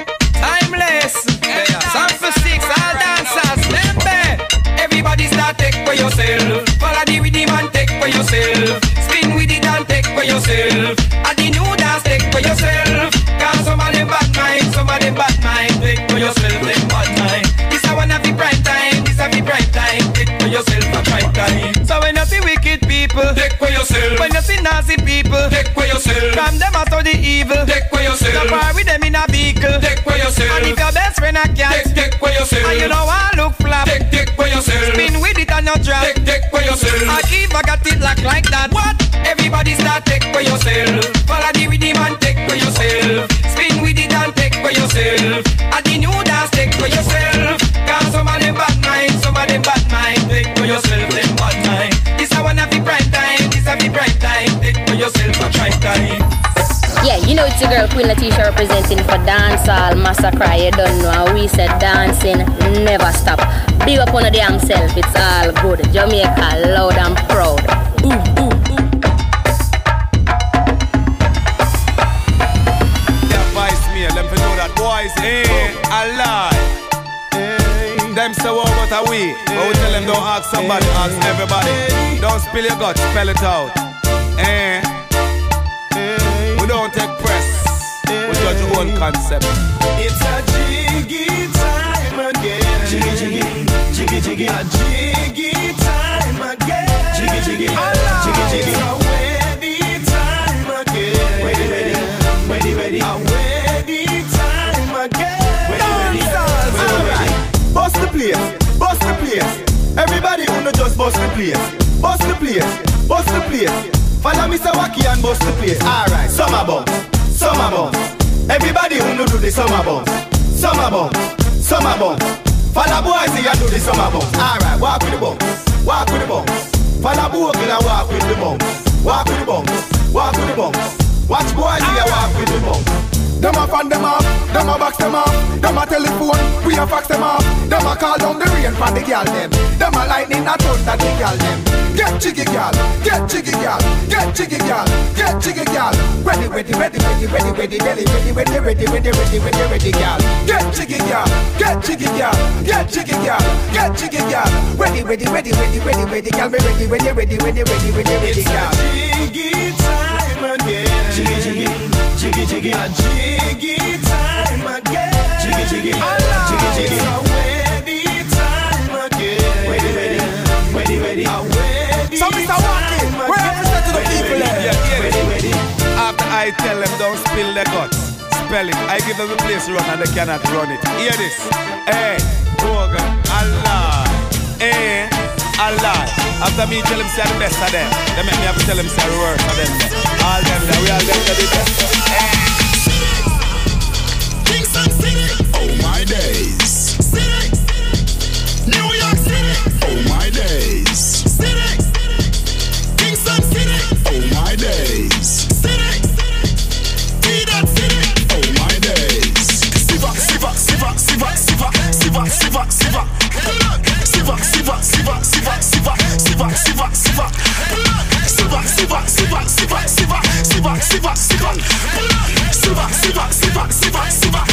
Yourself. Follow the rhythm and take for yourself. Spin with it and take for yourself. And the new dance take for yourself. Cause some of them bad mind, some of them bad mind. Take for yourself, them bad mind. This a one of the prime time, this a the prime time. Take for yourself a prime time. So when you see wicked people, take for yourself. When you see nasty people, take for yourself. From them out of the evil, take for yourself. Stop par with them in a vehicle, take for yourself. And if your best friend a cat, take, take for yourself. And you know I look flap, take, take for yourself. Spin with it and not drop, take, take for yourself. I keep I got it locked like that. What? Everybody start take for yourself. Follow the rhythm and take for yourself. Spin with it and take for yourself. And the new dance take for yourself. Cause some of them bad mind, some of them bad mind. Take for yourself, them bad mind. This a one of the prime time, this a the prime time. Take for yourself a prime time. Yeah, you know it's your girl Queen Latisha representing for Dancehall Masak-Rah. You don't know how we said dancing never stop. Big up on the damn self, it's all good. Jamaica loud and proud. Know that boys ain't alive. Them say what about a we? But we tell them don't ask somebody, ask everybody. Don't spill your guts, spell it out. Eh? We don't take press. We judge your own concept. It's a jiggy time again. Jiggy, jiggy, jiggy, jiggy. A jiggy time again. Jiggy, jiggy, jiggy, jiggy. It's a wedding time again. Ready, ready, ready, ready. A wedding time again. Ready, ready. Bust the place, bust the place. Everybody know just bust the place. Bust the place, bust the place. Follow Mr. Wacky and bust the place. Alright, summer bombs, summer bombs. Everybody know do the summer bombs. Summer bombs, summer bombs. Follow boys here and do the summer bombs. Alright, walk with the bombs, walk with the bombs. Follow boys and walk with the bombs. Walk with the bombs, walk with the bombs. Watch boys here walk with the bombs. Them a fan them off, them a box them off, them a telephone, we a fax them off, them a call down the rain for the girl them, them a lightning a thunder the girl them. Get jiggy girl, get jiggy girl, get jiggy girl, get jiggy girl. Ready, ready, ready, ready, ready, ready, ready, ready, ready, ready, ready, ready, ready, ready, girl. Get jiggy girl, get jiggy girl, get jiggy girl, get jiggy girl. Ready, ready, ready, ready, ready, ready, girl. Me ready, ready, ready, ready, ready, ready, ready, girl. Jiggy time again. Jiggy, jiggy, jiggy, jiggy. A jiggy time again. Jiggy, jiggy, ah, jiggy, jiggy. A wedding time again. Ready, ready, ready, ready. A wedding So Mr. Where said to the people there? Yeah, hear it. After I tell them don't spill their guts, spell it. I give them a place to run and they cannot run it. Hear this. Hey, Boga, Allah. Hey, Allah. After me tell them say the best of them, they make me have to tell them say the worst of them. All them that we all them to the best. Eh. Kingston City. Oh my days. City. New York City. Oh my days. City. Siva, Siva, Siva. Siva, Siva,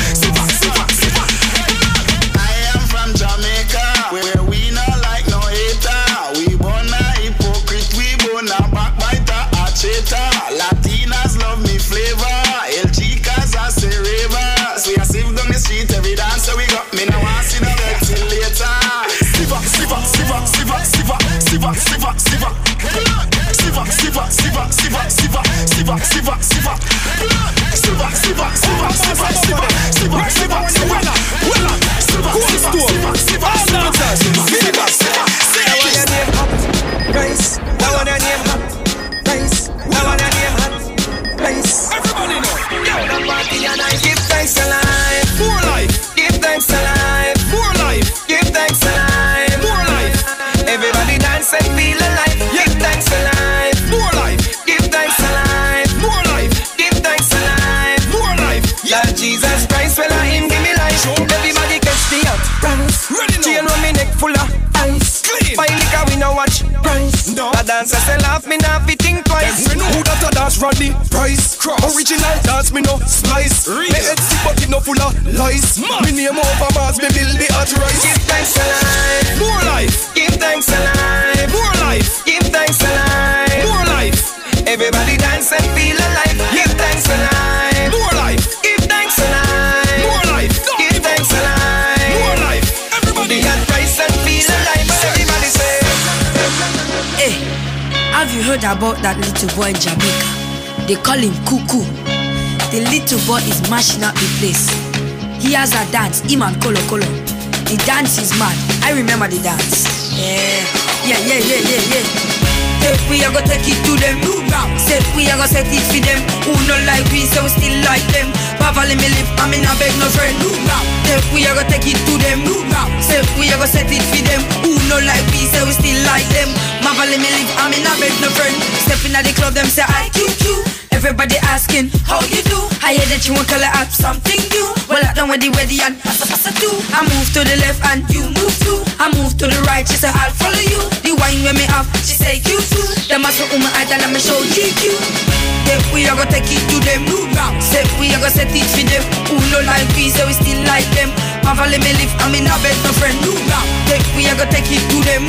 Dancer say laugh me now fi think twice. Them who that a dance Rodney Price Original dance me no slice Me head sick but it no full of lies Me name over Mars me build the hot rise Give thanks alive. More life Give thanks alive. More life Give thanks alive. More life Everybody dance and feel alive. Give thanks alive. You heard about that little boy in Jamaica? They call him Cuckoo. The little boy is mashing up the place. He has a dance, him and Kolo Kolo. The dance is mad. I remember the dance. Yeah, yeah, yeah, yeah, yeah, yeah. Hey, we are gonna take it to them. Say we are gonna set it for them. Who not like we, so we still like them. Papa let me live, I mean I beg no friend. Say we are gonna take it to them. Say we are gonna set it for them. Who not like we, so we still like them. Mama let me live, I mean I beg no friend. Step in at the club, them say I Q Q. Everybody asking how you do. I hear that you want color up something new. Well, I done with the ready and passa passa too. I move to the left and you move too. I move to the right, she say I'll follow you. The wine when me up, she say you too. The muscle um I tell me show GQ. If we are gonna take it to them, say we are gonna set it for them. Who no like we, so we still like them. Mama let me live, I'm in a bed, no friend. Take we are gonna take it to them.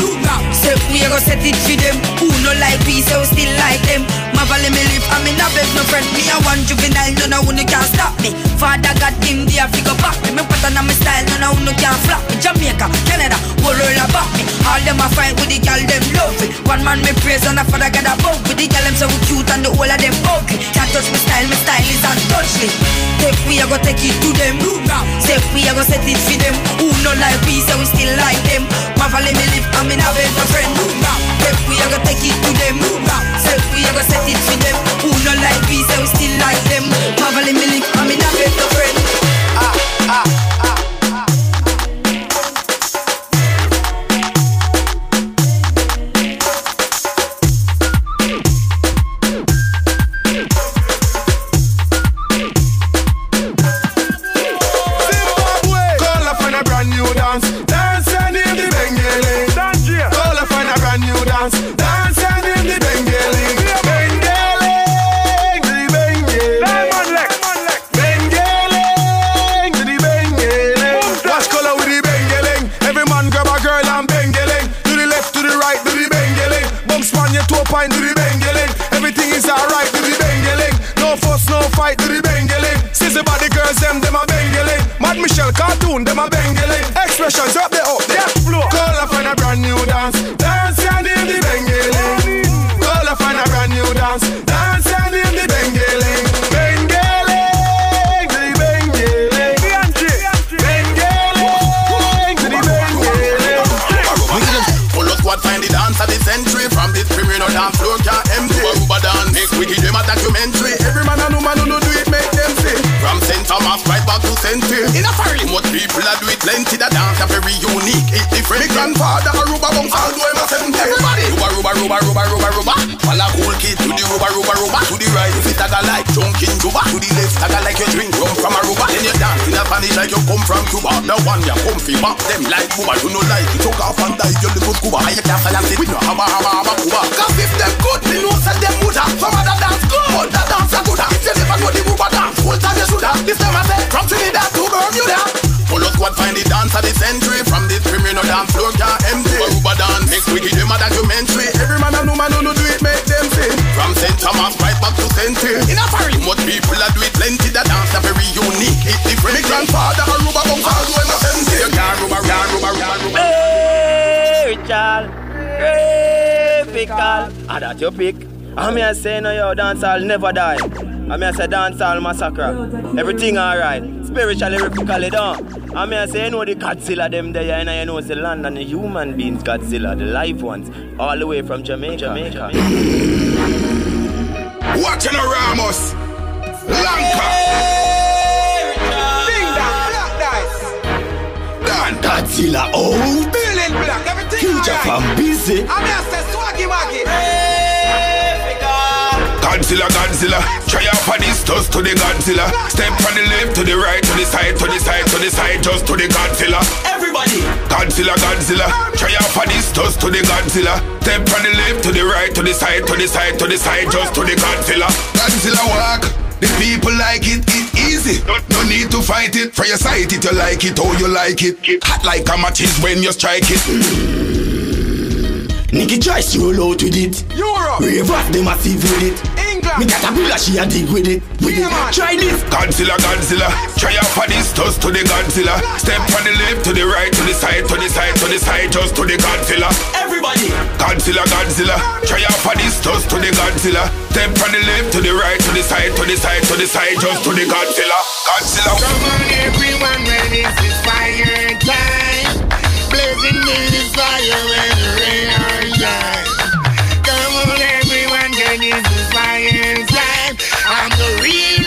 Say we are gonna set it for them. Who no like we, so we still like them. Mama let me live, I'm in a bed, no friend. Me a one juvenile, no no one can stop me. Father got him there, figure back me. Me put on my style, no no one can flop me. Jamaica, Canada, whole world about me. All them a fight with the girl, them love it. One man me praise and a father get a bug with the girl, them so cute and the whole of them ugly. Can't touch my style, my style is untouchable. Take we a go take it to them. Say we a go set it for them. Who no like we, so we still like them. Mama let me live, I'm in a bed, my friend. Take we a go take it to them. Say we a go set it for them. Who no like so we still like them. Mama let me live, I'm in a my friend. Ah, ah. Thomas right back to. Phil In a fairy much people that do it plenty The dance are very unique, it different. Me grandfather Aruba bounce all do him a 70 Everybody. Ruba, ruba, ruba, ruba, ruba, ruba Follow cool kid to the ruba, ruba, ruba To the right if it tagga like drunken Juba. To the left tagga like you drink rum from Aruba Then you dance in a Spanish like you come from Cuba. The one you comfy back them like Cuba You know like you took off and die your little And you can't silence it with no hammer, hammer, hammer, Cuba. Cause if them good, me know say them woulda. Some other dance good, that dance a gooda. If you never know the Cuba dance, full time you shoulda. This time I say, from Trinidad to Bermuda Polo squad find the dance of the century From this criminal dance floor can't empty. Aruba dance, make we give them a documentary. Every man and woman who no do it, make them see. From St. Thomas right back to St. Phil In a fairy, much people that do it plenty. The dance are very unique, it different. Me grandfather Aruba bounce all do him a 70 You can't Aruba, can't Aruba, can't Aruba Hey, Richard, typical. Ah, that your pick. I'm here saying, no, yo, dancehall never die. I'm here say dancehall Masak-Rah. Everything alright. Spiritually, physically, down. I'm here saying, you know, the Godzilla them there, and you know, it's the land and the human beings Godzilla, the live ones, all the way from Jamaica. Jamaica. Watching a Ramos Lanka Ding dong, black. Dan Godzilla oh Feeling black, everything Future alright. from busy I'm here say swaggy waggy. Godzilla, Godzilla Try out for this, just to the Godzilla Step from the left to the right, to the side, to the side, to the side Just to the Godzilla Everybody Godzilla, Godzilla Try out for this, just to the Godzilla Step from the left to the right, to the side, to the side, to the side Just to the Godzilla Godzilla walk the people like it, it easy. No, no need to fight it. For your sight it, you like it, oh you like it. Hot like a matches when you strike it. Nicky Joyce roll out with it. Europe. Rave off the massive with it. England. Me got a brother, she a dig with it. With it. Try this. Godzilla, Godzilla. Try out for this, just to the Godzilla. Step from the left to the right, to the side, to the side, to the side, just to the Godzilla. Everybody. Godzilla, Godzilla. Try out for this, just to the Godzilla. Step from the left to the right, to the side, to the side, to the side, just to the Godzilla. Godzilla. Come on, everyone, when this is fire time. Blazing in this fire when the rain or shine. I'm the real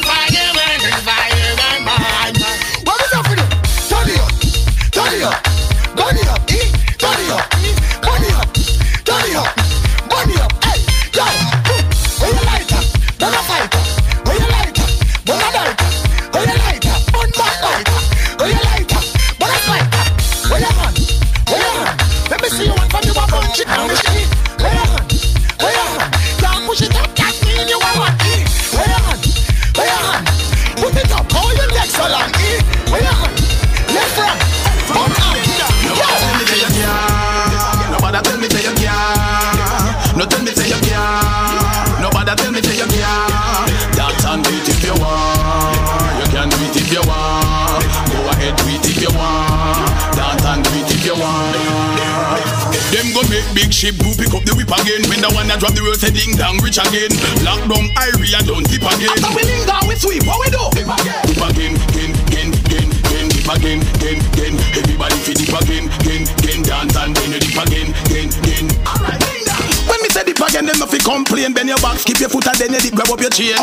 do pick up the whip again. When the one that drop the road say ding dong rich again. Lock down area don't tip again. After we down, we sweep. What we do? Dip again, dip again, again, again, again, again, dip again, again, again. Everybody fi dip again, again, again. Dance and then you dip again, again, again. Alright, dong. When me say dip again, them no fi complain. Bend your back, skip your foot and then you dip, grab up your chain.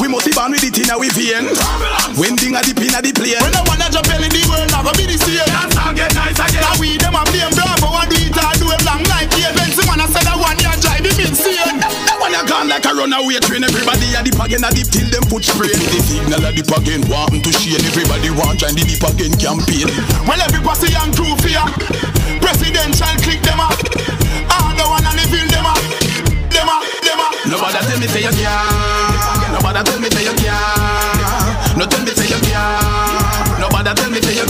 We must be born with it in our vein. When ding a dip in a the plane. When the one that drop belly, the world not gonna be the same. Dance get nice again. Now we them a blame bravo and do it all do it long like eight. When someone a say that one you drive him insane. That one you gone like a runaway train. Everybody a dip again, a dip till them put spray. The signal a dip again, want 'em to shame. Everybody want join the dip again campaign. When every posse and crew fear, presidential click them up. All the one and the feel them up. Them up, them up. Nobody tell me say you can't. Nobody tell me say you can't. No tell me say you can't. Nobody tell me say you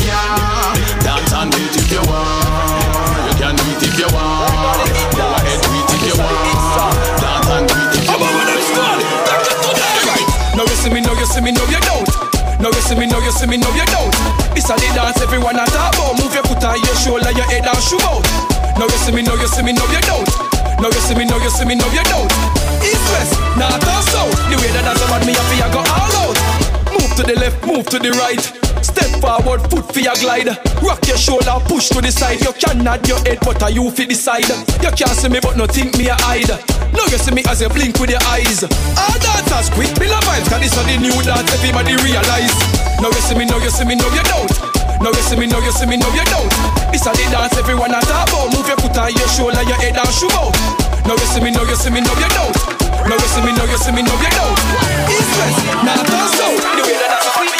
see me, now you don't. Now you see me, now you see me, now you don't. This a the dance everyone a talk about. Move your foot on your shoulder, your head and shoe out. Now you see me, now you see me, now you don't. Now you see me, now you see me, now you don't. East west, north or south. The way that that's about me, I feel I go all out. Move to the left, move to the right. Step forward, foot for your glide. Rock your shoulder, push to the side. You can nod your head, but are you fi decide? You can't see me, but no think me a hide. Now you see me as you blink with your eyes. All dancers quick, bill of vibes, cause this is the new dance, everybody realize. Now you see me, now you see me, now you don't. Now you see me, now you see me, now you don't. This is the dance everyone a talk about. Move your foot on your shoulder, your head and shoe out. Now you see me, now you see me, now you don't. Now you see me, now you see me, now you don't. East west, north or south. The way that that's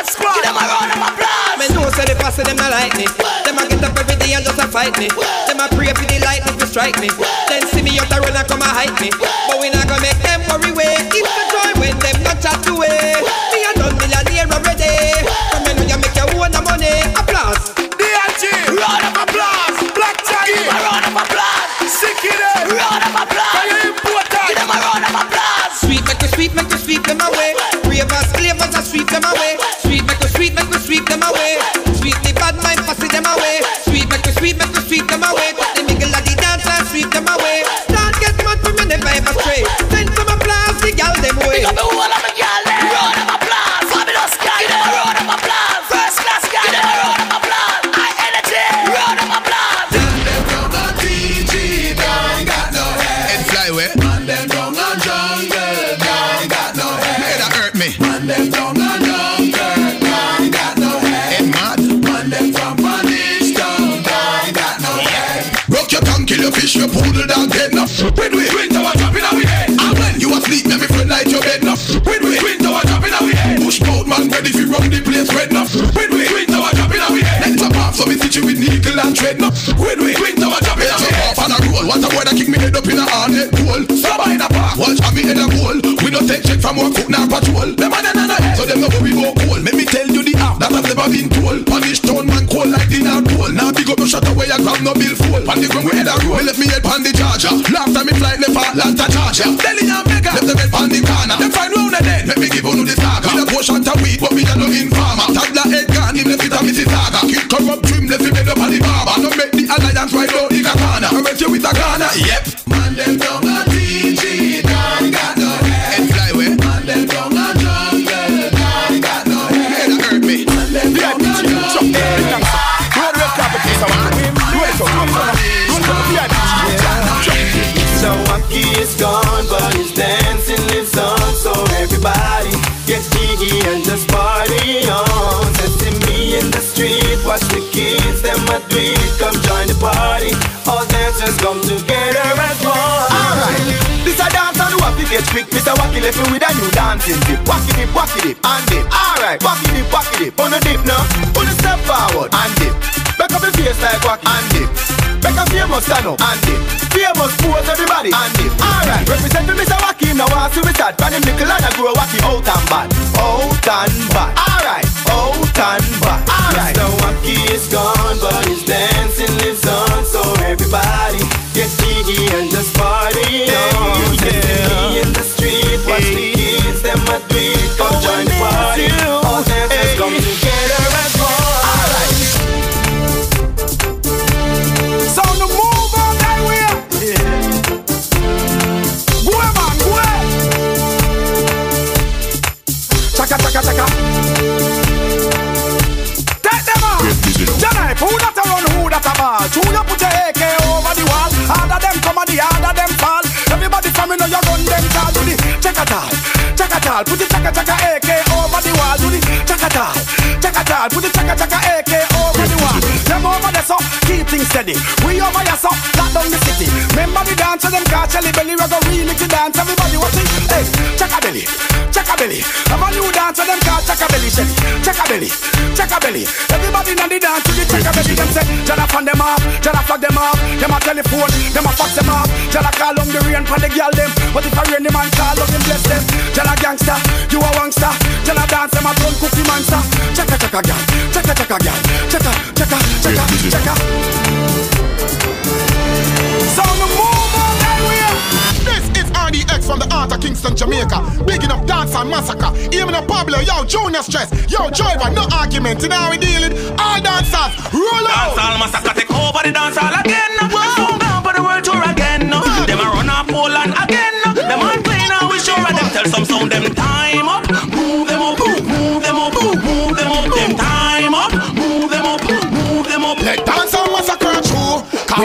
applause. Chef squad. Give them a round of applause. Me know say the posse them not like me. Them a get up every day and just a fight me. Them a pray for the lightning to strike me. Then see me out the run and come and hype me. But we not gonna make them worry way. If the joy when them not chat to way. Me a done millionaire already. Come here now you make your own money. Applause. DLG. Round of applause. Black Tiger. Give a round of applause. Sick it up. Round of applause. Left with a new dancing dip. Wacky dip, wacky dip, and dip. Alright, wacky dip, wacky dip. On the dip now, on the step forward and dip. Back up your face like wacky and dip. Back up famous stand up and dip. Famous pose everybody and dip. Alright, represent me Mr. Wacky now. I see we start. From him little and I grow wacky out and bad, out and bad. Alright, out and bad. Alright. Mr. Wacky is gone, but his dancing lives on. So everybody get jiggy and just party on. Yeah. In the street, watch kids, them a do it. Come join the party. All dancers come together as one. Alright. Sound the move on that way. Go man, go Chaka chaka chaka. Take them out. Janai, who that a run, who that a ball? True, you put your AK over the wall. Harder them come and the harder the chaka tal, chaka tal. Put the chaka chaka AK over the wall. Do the chaka tal, chaka tal. Put the chaka chaka AK over there so keep things steady. We over here so lock down the city. Remember the dance of them catch Shelly belly. We go really to dance. Everybody watch it. Hey, chaka belly, belly. Have a new dance of them catch chaka belly Shelly. Chaka belly, chaka belly. Everybody now the dance to the chaka belly. Them say, Jana fan them off, Jana flag them off. Them a telephone, them a fax them off. Jana call on the rain for the girl them. But if I rain the man call on him bless them. Jana gangster, you a wangster. Jana dance them a turn cookie monster. Chaka chaka girl, chaka chaka girl, chaka chaka chaka chaka. Sound the move on way. This is RDX from the heart of Kingston, Jamaica. Bigging up dance and Masak-Rah. Even a Pablo, yo, Junior Stress. Yo, Driver, no argument. Now we dealing. All dancers, roll out. Dancehall Masak-Rah take over the dancehall again. Soon down for the world tour again. Them a run up Poland again. Them on play now we sure them tell some sound them time up.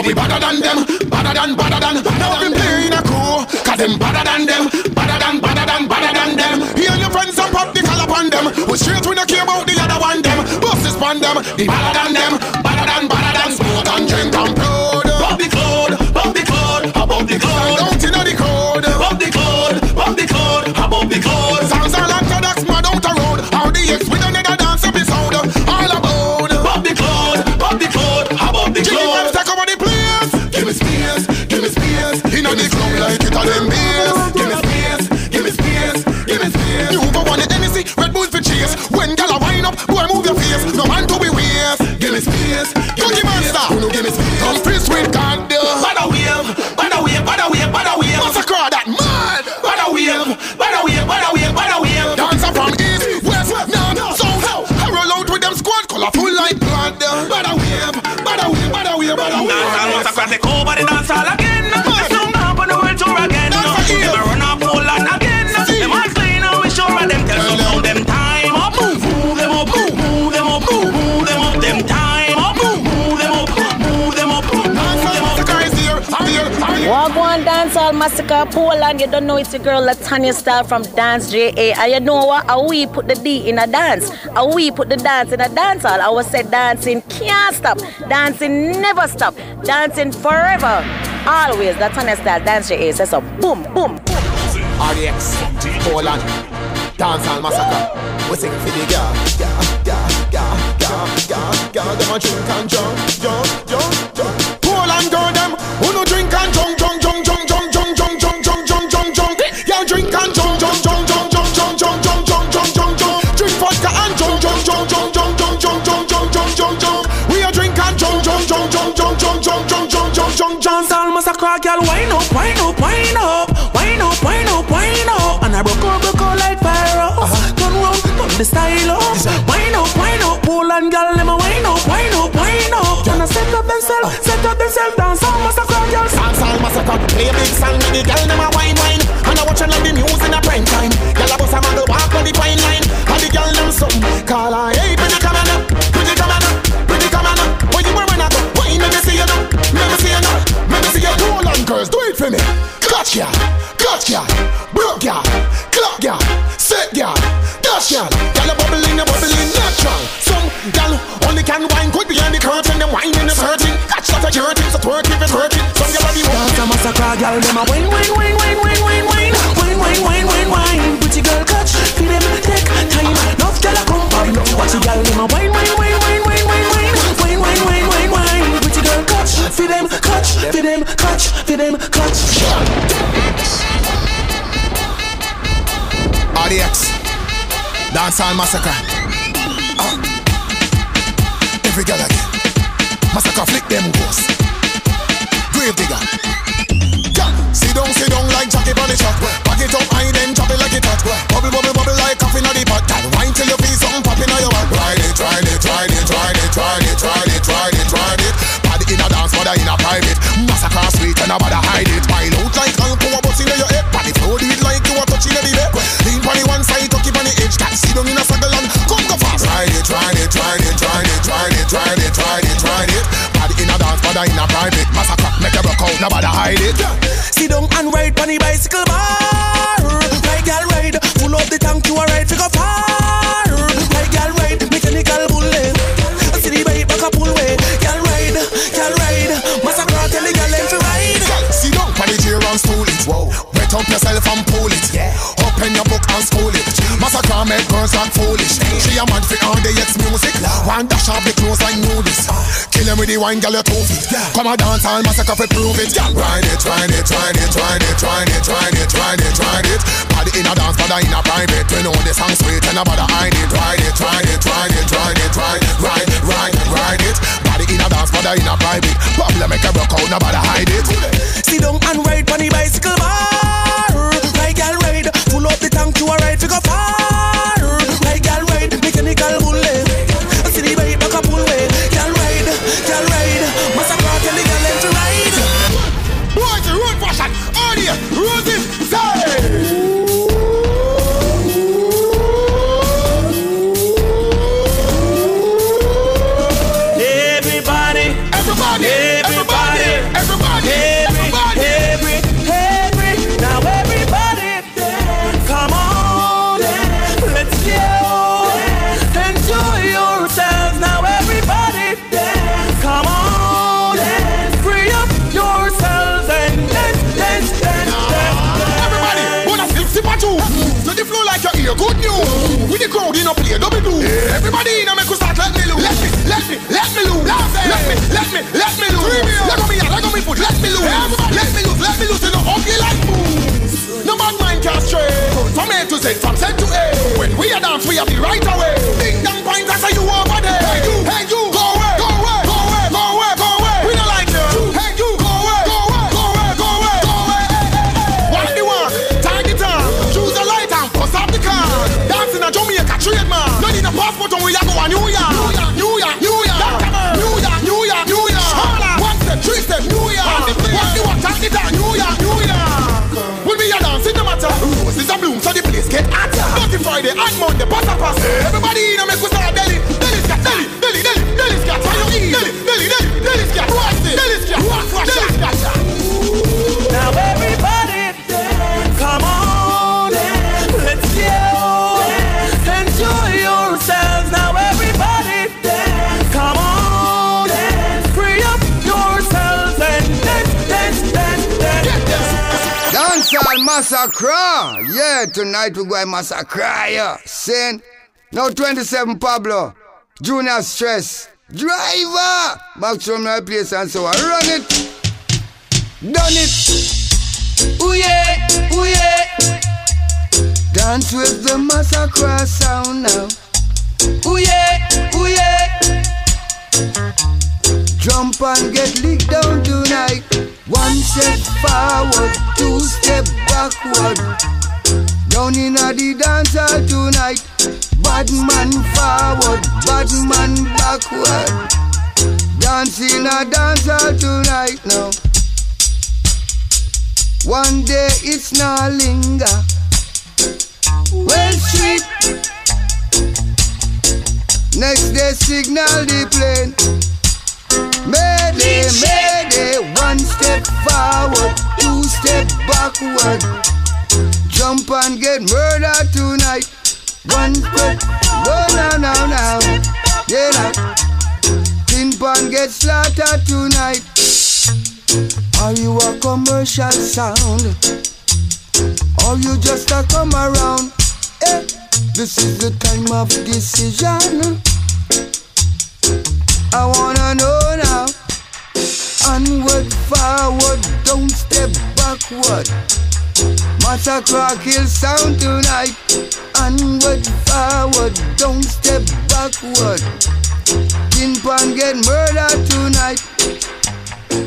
We better than them, better than, better than. Now we play in a crew. Cause them better than them, better than, better than, better than them. Hear your friends and pop the collar on them. We straight we don't care about the other one them. Bust this on them, the better than them, better than, better than. Smoke and drink and blood. Bump the cloud, bump the cloud, above the cloud. Poland. You don't know it's your girl Latanya Style from Dance JA. And you know what? How we put the D in a dance. How we put the dance in a dancehall. I was said dancing can't stop. Dancing never stop. Dancing forever. Always. Latanya Style Dance JA says so. Boom, boom. RDX, Poland, dancehall Masak-Rah. We sing for the girl, girl, girl, girl, girl, girl, girl. Them a drink and jump, jump, jump. Masak-Rah, girl, wind up, wind up, wind up, wind up, wind up, wind up, and I broke out, broke out like fire. Uh-huh. Turn round, turn the style up, wind up, wind up, Poland girl, them a wind up, wind up, wind up, and I set up themselves, uh-huh. set up themselves, dancehall Masak-Rah, girl. Dancehall Masak-Rah, play a big song, the girl them a wine wine, and I watch like the news me. Clutch ya, clutch ya, broke ya, clock ya, set ya, dash ya. Girl a bubbling, a bubbling, natural. Some girl only can wine good behind the curtain, them wine in the certain. Catch that a curtain, so twerk if it's working. Some girl a be Dancehall Masak-Rah, girl, them a wine, wine, wine, wine, wine, wine, wine, wine, wine, wine, wine, wine. Pretty girl catch, feel them take time. Enough girl a come from, watch the girl them a wine, wine, wine, feel them catch, feel them catch, feel them catch. RDX, dancehall Masak-Rah. Ah. Every girl again, Masak-Rah flick them ghosts. grave digger. Yeah, sit down, sit down like Jackie on the truck. Back it up high, then chop it like it hot. Bubble, bubble, private. Masak-Rah sweet and nobody hide it. Wild out like alcohol, bust in your head. Body flow, do it like you are touching the bed. Lean on the one side, tuck it on the edge. Girl, sit down in a circle and come go fast. Ride it, ride it, ride it, ride it, ride it, ride it, ride it, ride it. Body in a dance, mother in a private. Masak-Rah, make you rock out, nobody hide it. Sit down and ride on the bicycle bar. Ride, girl, ride. Full up the tank, you a ride, figure far. Masak-Rah make girls act foolish. She a mad for all the ex music. One dash off the clothes like nudist. Kill him with the wine, girl, you two feet. Come a dance all Masak-Rah for prove it. Ride it, ride it, ride it, ride it, ride it, ride it, ride it, ride it. Body in a dance, body in a private. We know the song sweet and nobody hide it. Ride it, ride it, ride it, ride it, ride, ride, ride, ride it. Body in a dance, body in a private. Problem make a rock out, nobody hide it. Sit down and ride on the bicycle bar. Full up the tank, you a ride, figure far. Ride, girl, ride. Mechanical bullet. See the bike back a pull way. Girl, ride, girl, ride. Masak-Rah, tell the them to ride. Boy, the road fashion. On here, Rosie, play double blue. Everybody in a make us start let me loose. Let me, let me, let me loose. Let me, let me, let me loose. Let me let me foot. Let me loose. Let me loose, let me loose. You know ugly like moves. No bad mind can stray. From A to Z, from Z to A. When we are dance, we have the right away. Ding dong points, I say you over Friday and Monday, pass Masak-Rah. Yeah, tonight we going Masak-Rah. Yeah, sin. Now 27 Pablo, Junior Stress, Driver. Back to my place and so on. Run it. Done it. Ooh yeah, ooh yeah. Dance with the Masak-Rah sound now. Ooh yeah, ooh yeah. Jump and get licked down tonight. One step forward, two step. Down in a the dance hall tonight. Bad man forward, bad man backward. Dancing a dance hall tonight now. One day it's not linger. Well street. Next day signal the plane. Mayday, mayday, one step forward, two step backward. Jump and get murdered tonight. One step, go now, now, now. Yeah, now. Tin pan get slaughtered tonight. Are you a commercial sound? Or you just a come around? Eh, this is the time of decision. I wanna know now. Onward, forward, don't step backward. Masak-Rah kill sound tonight. Onward, forward, don't step backward. Tin pan get murdered tonight.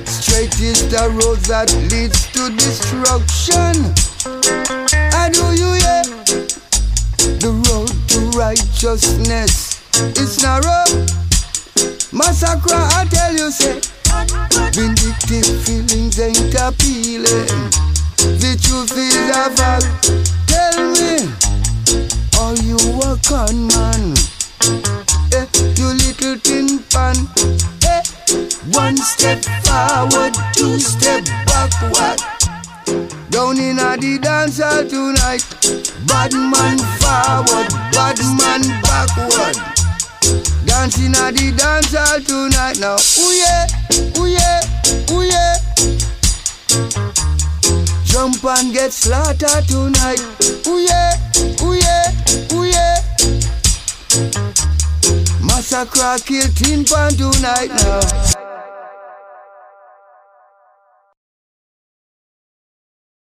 Straight is the road that leads to destruction. And do you hear? The road to righteousness is narrow. Masak-Rah, I tell you, say. Vindictive feelings ain't appealing. The truth is a fact. Tell me, are you a con man? Eh, you little tin pan. Eh, one step forward, two step backward. Down in a the dance hall tonight. Bad man forward, bad man backward. Dancing at the dance hall tonight now. Ooh yeah, ooh yeah, ooh yeah. Jump and get slaughtered tonight. Ooh yeah, ooh yeah, ooh yeah. Masak-Rah kill tin pan tonight now.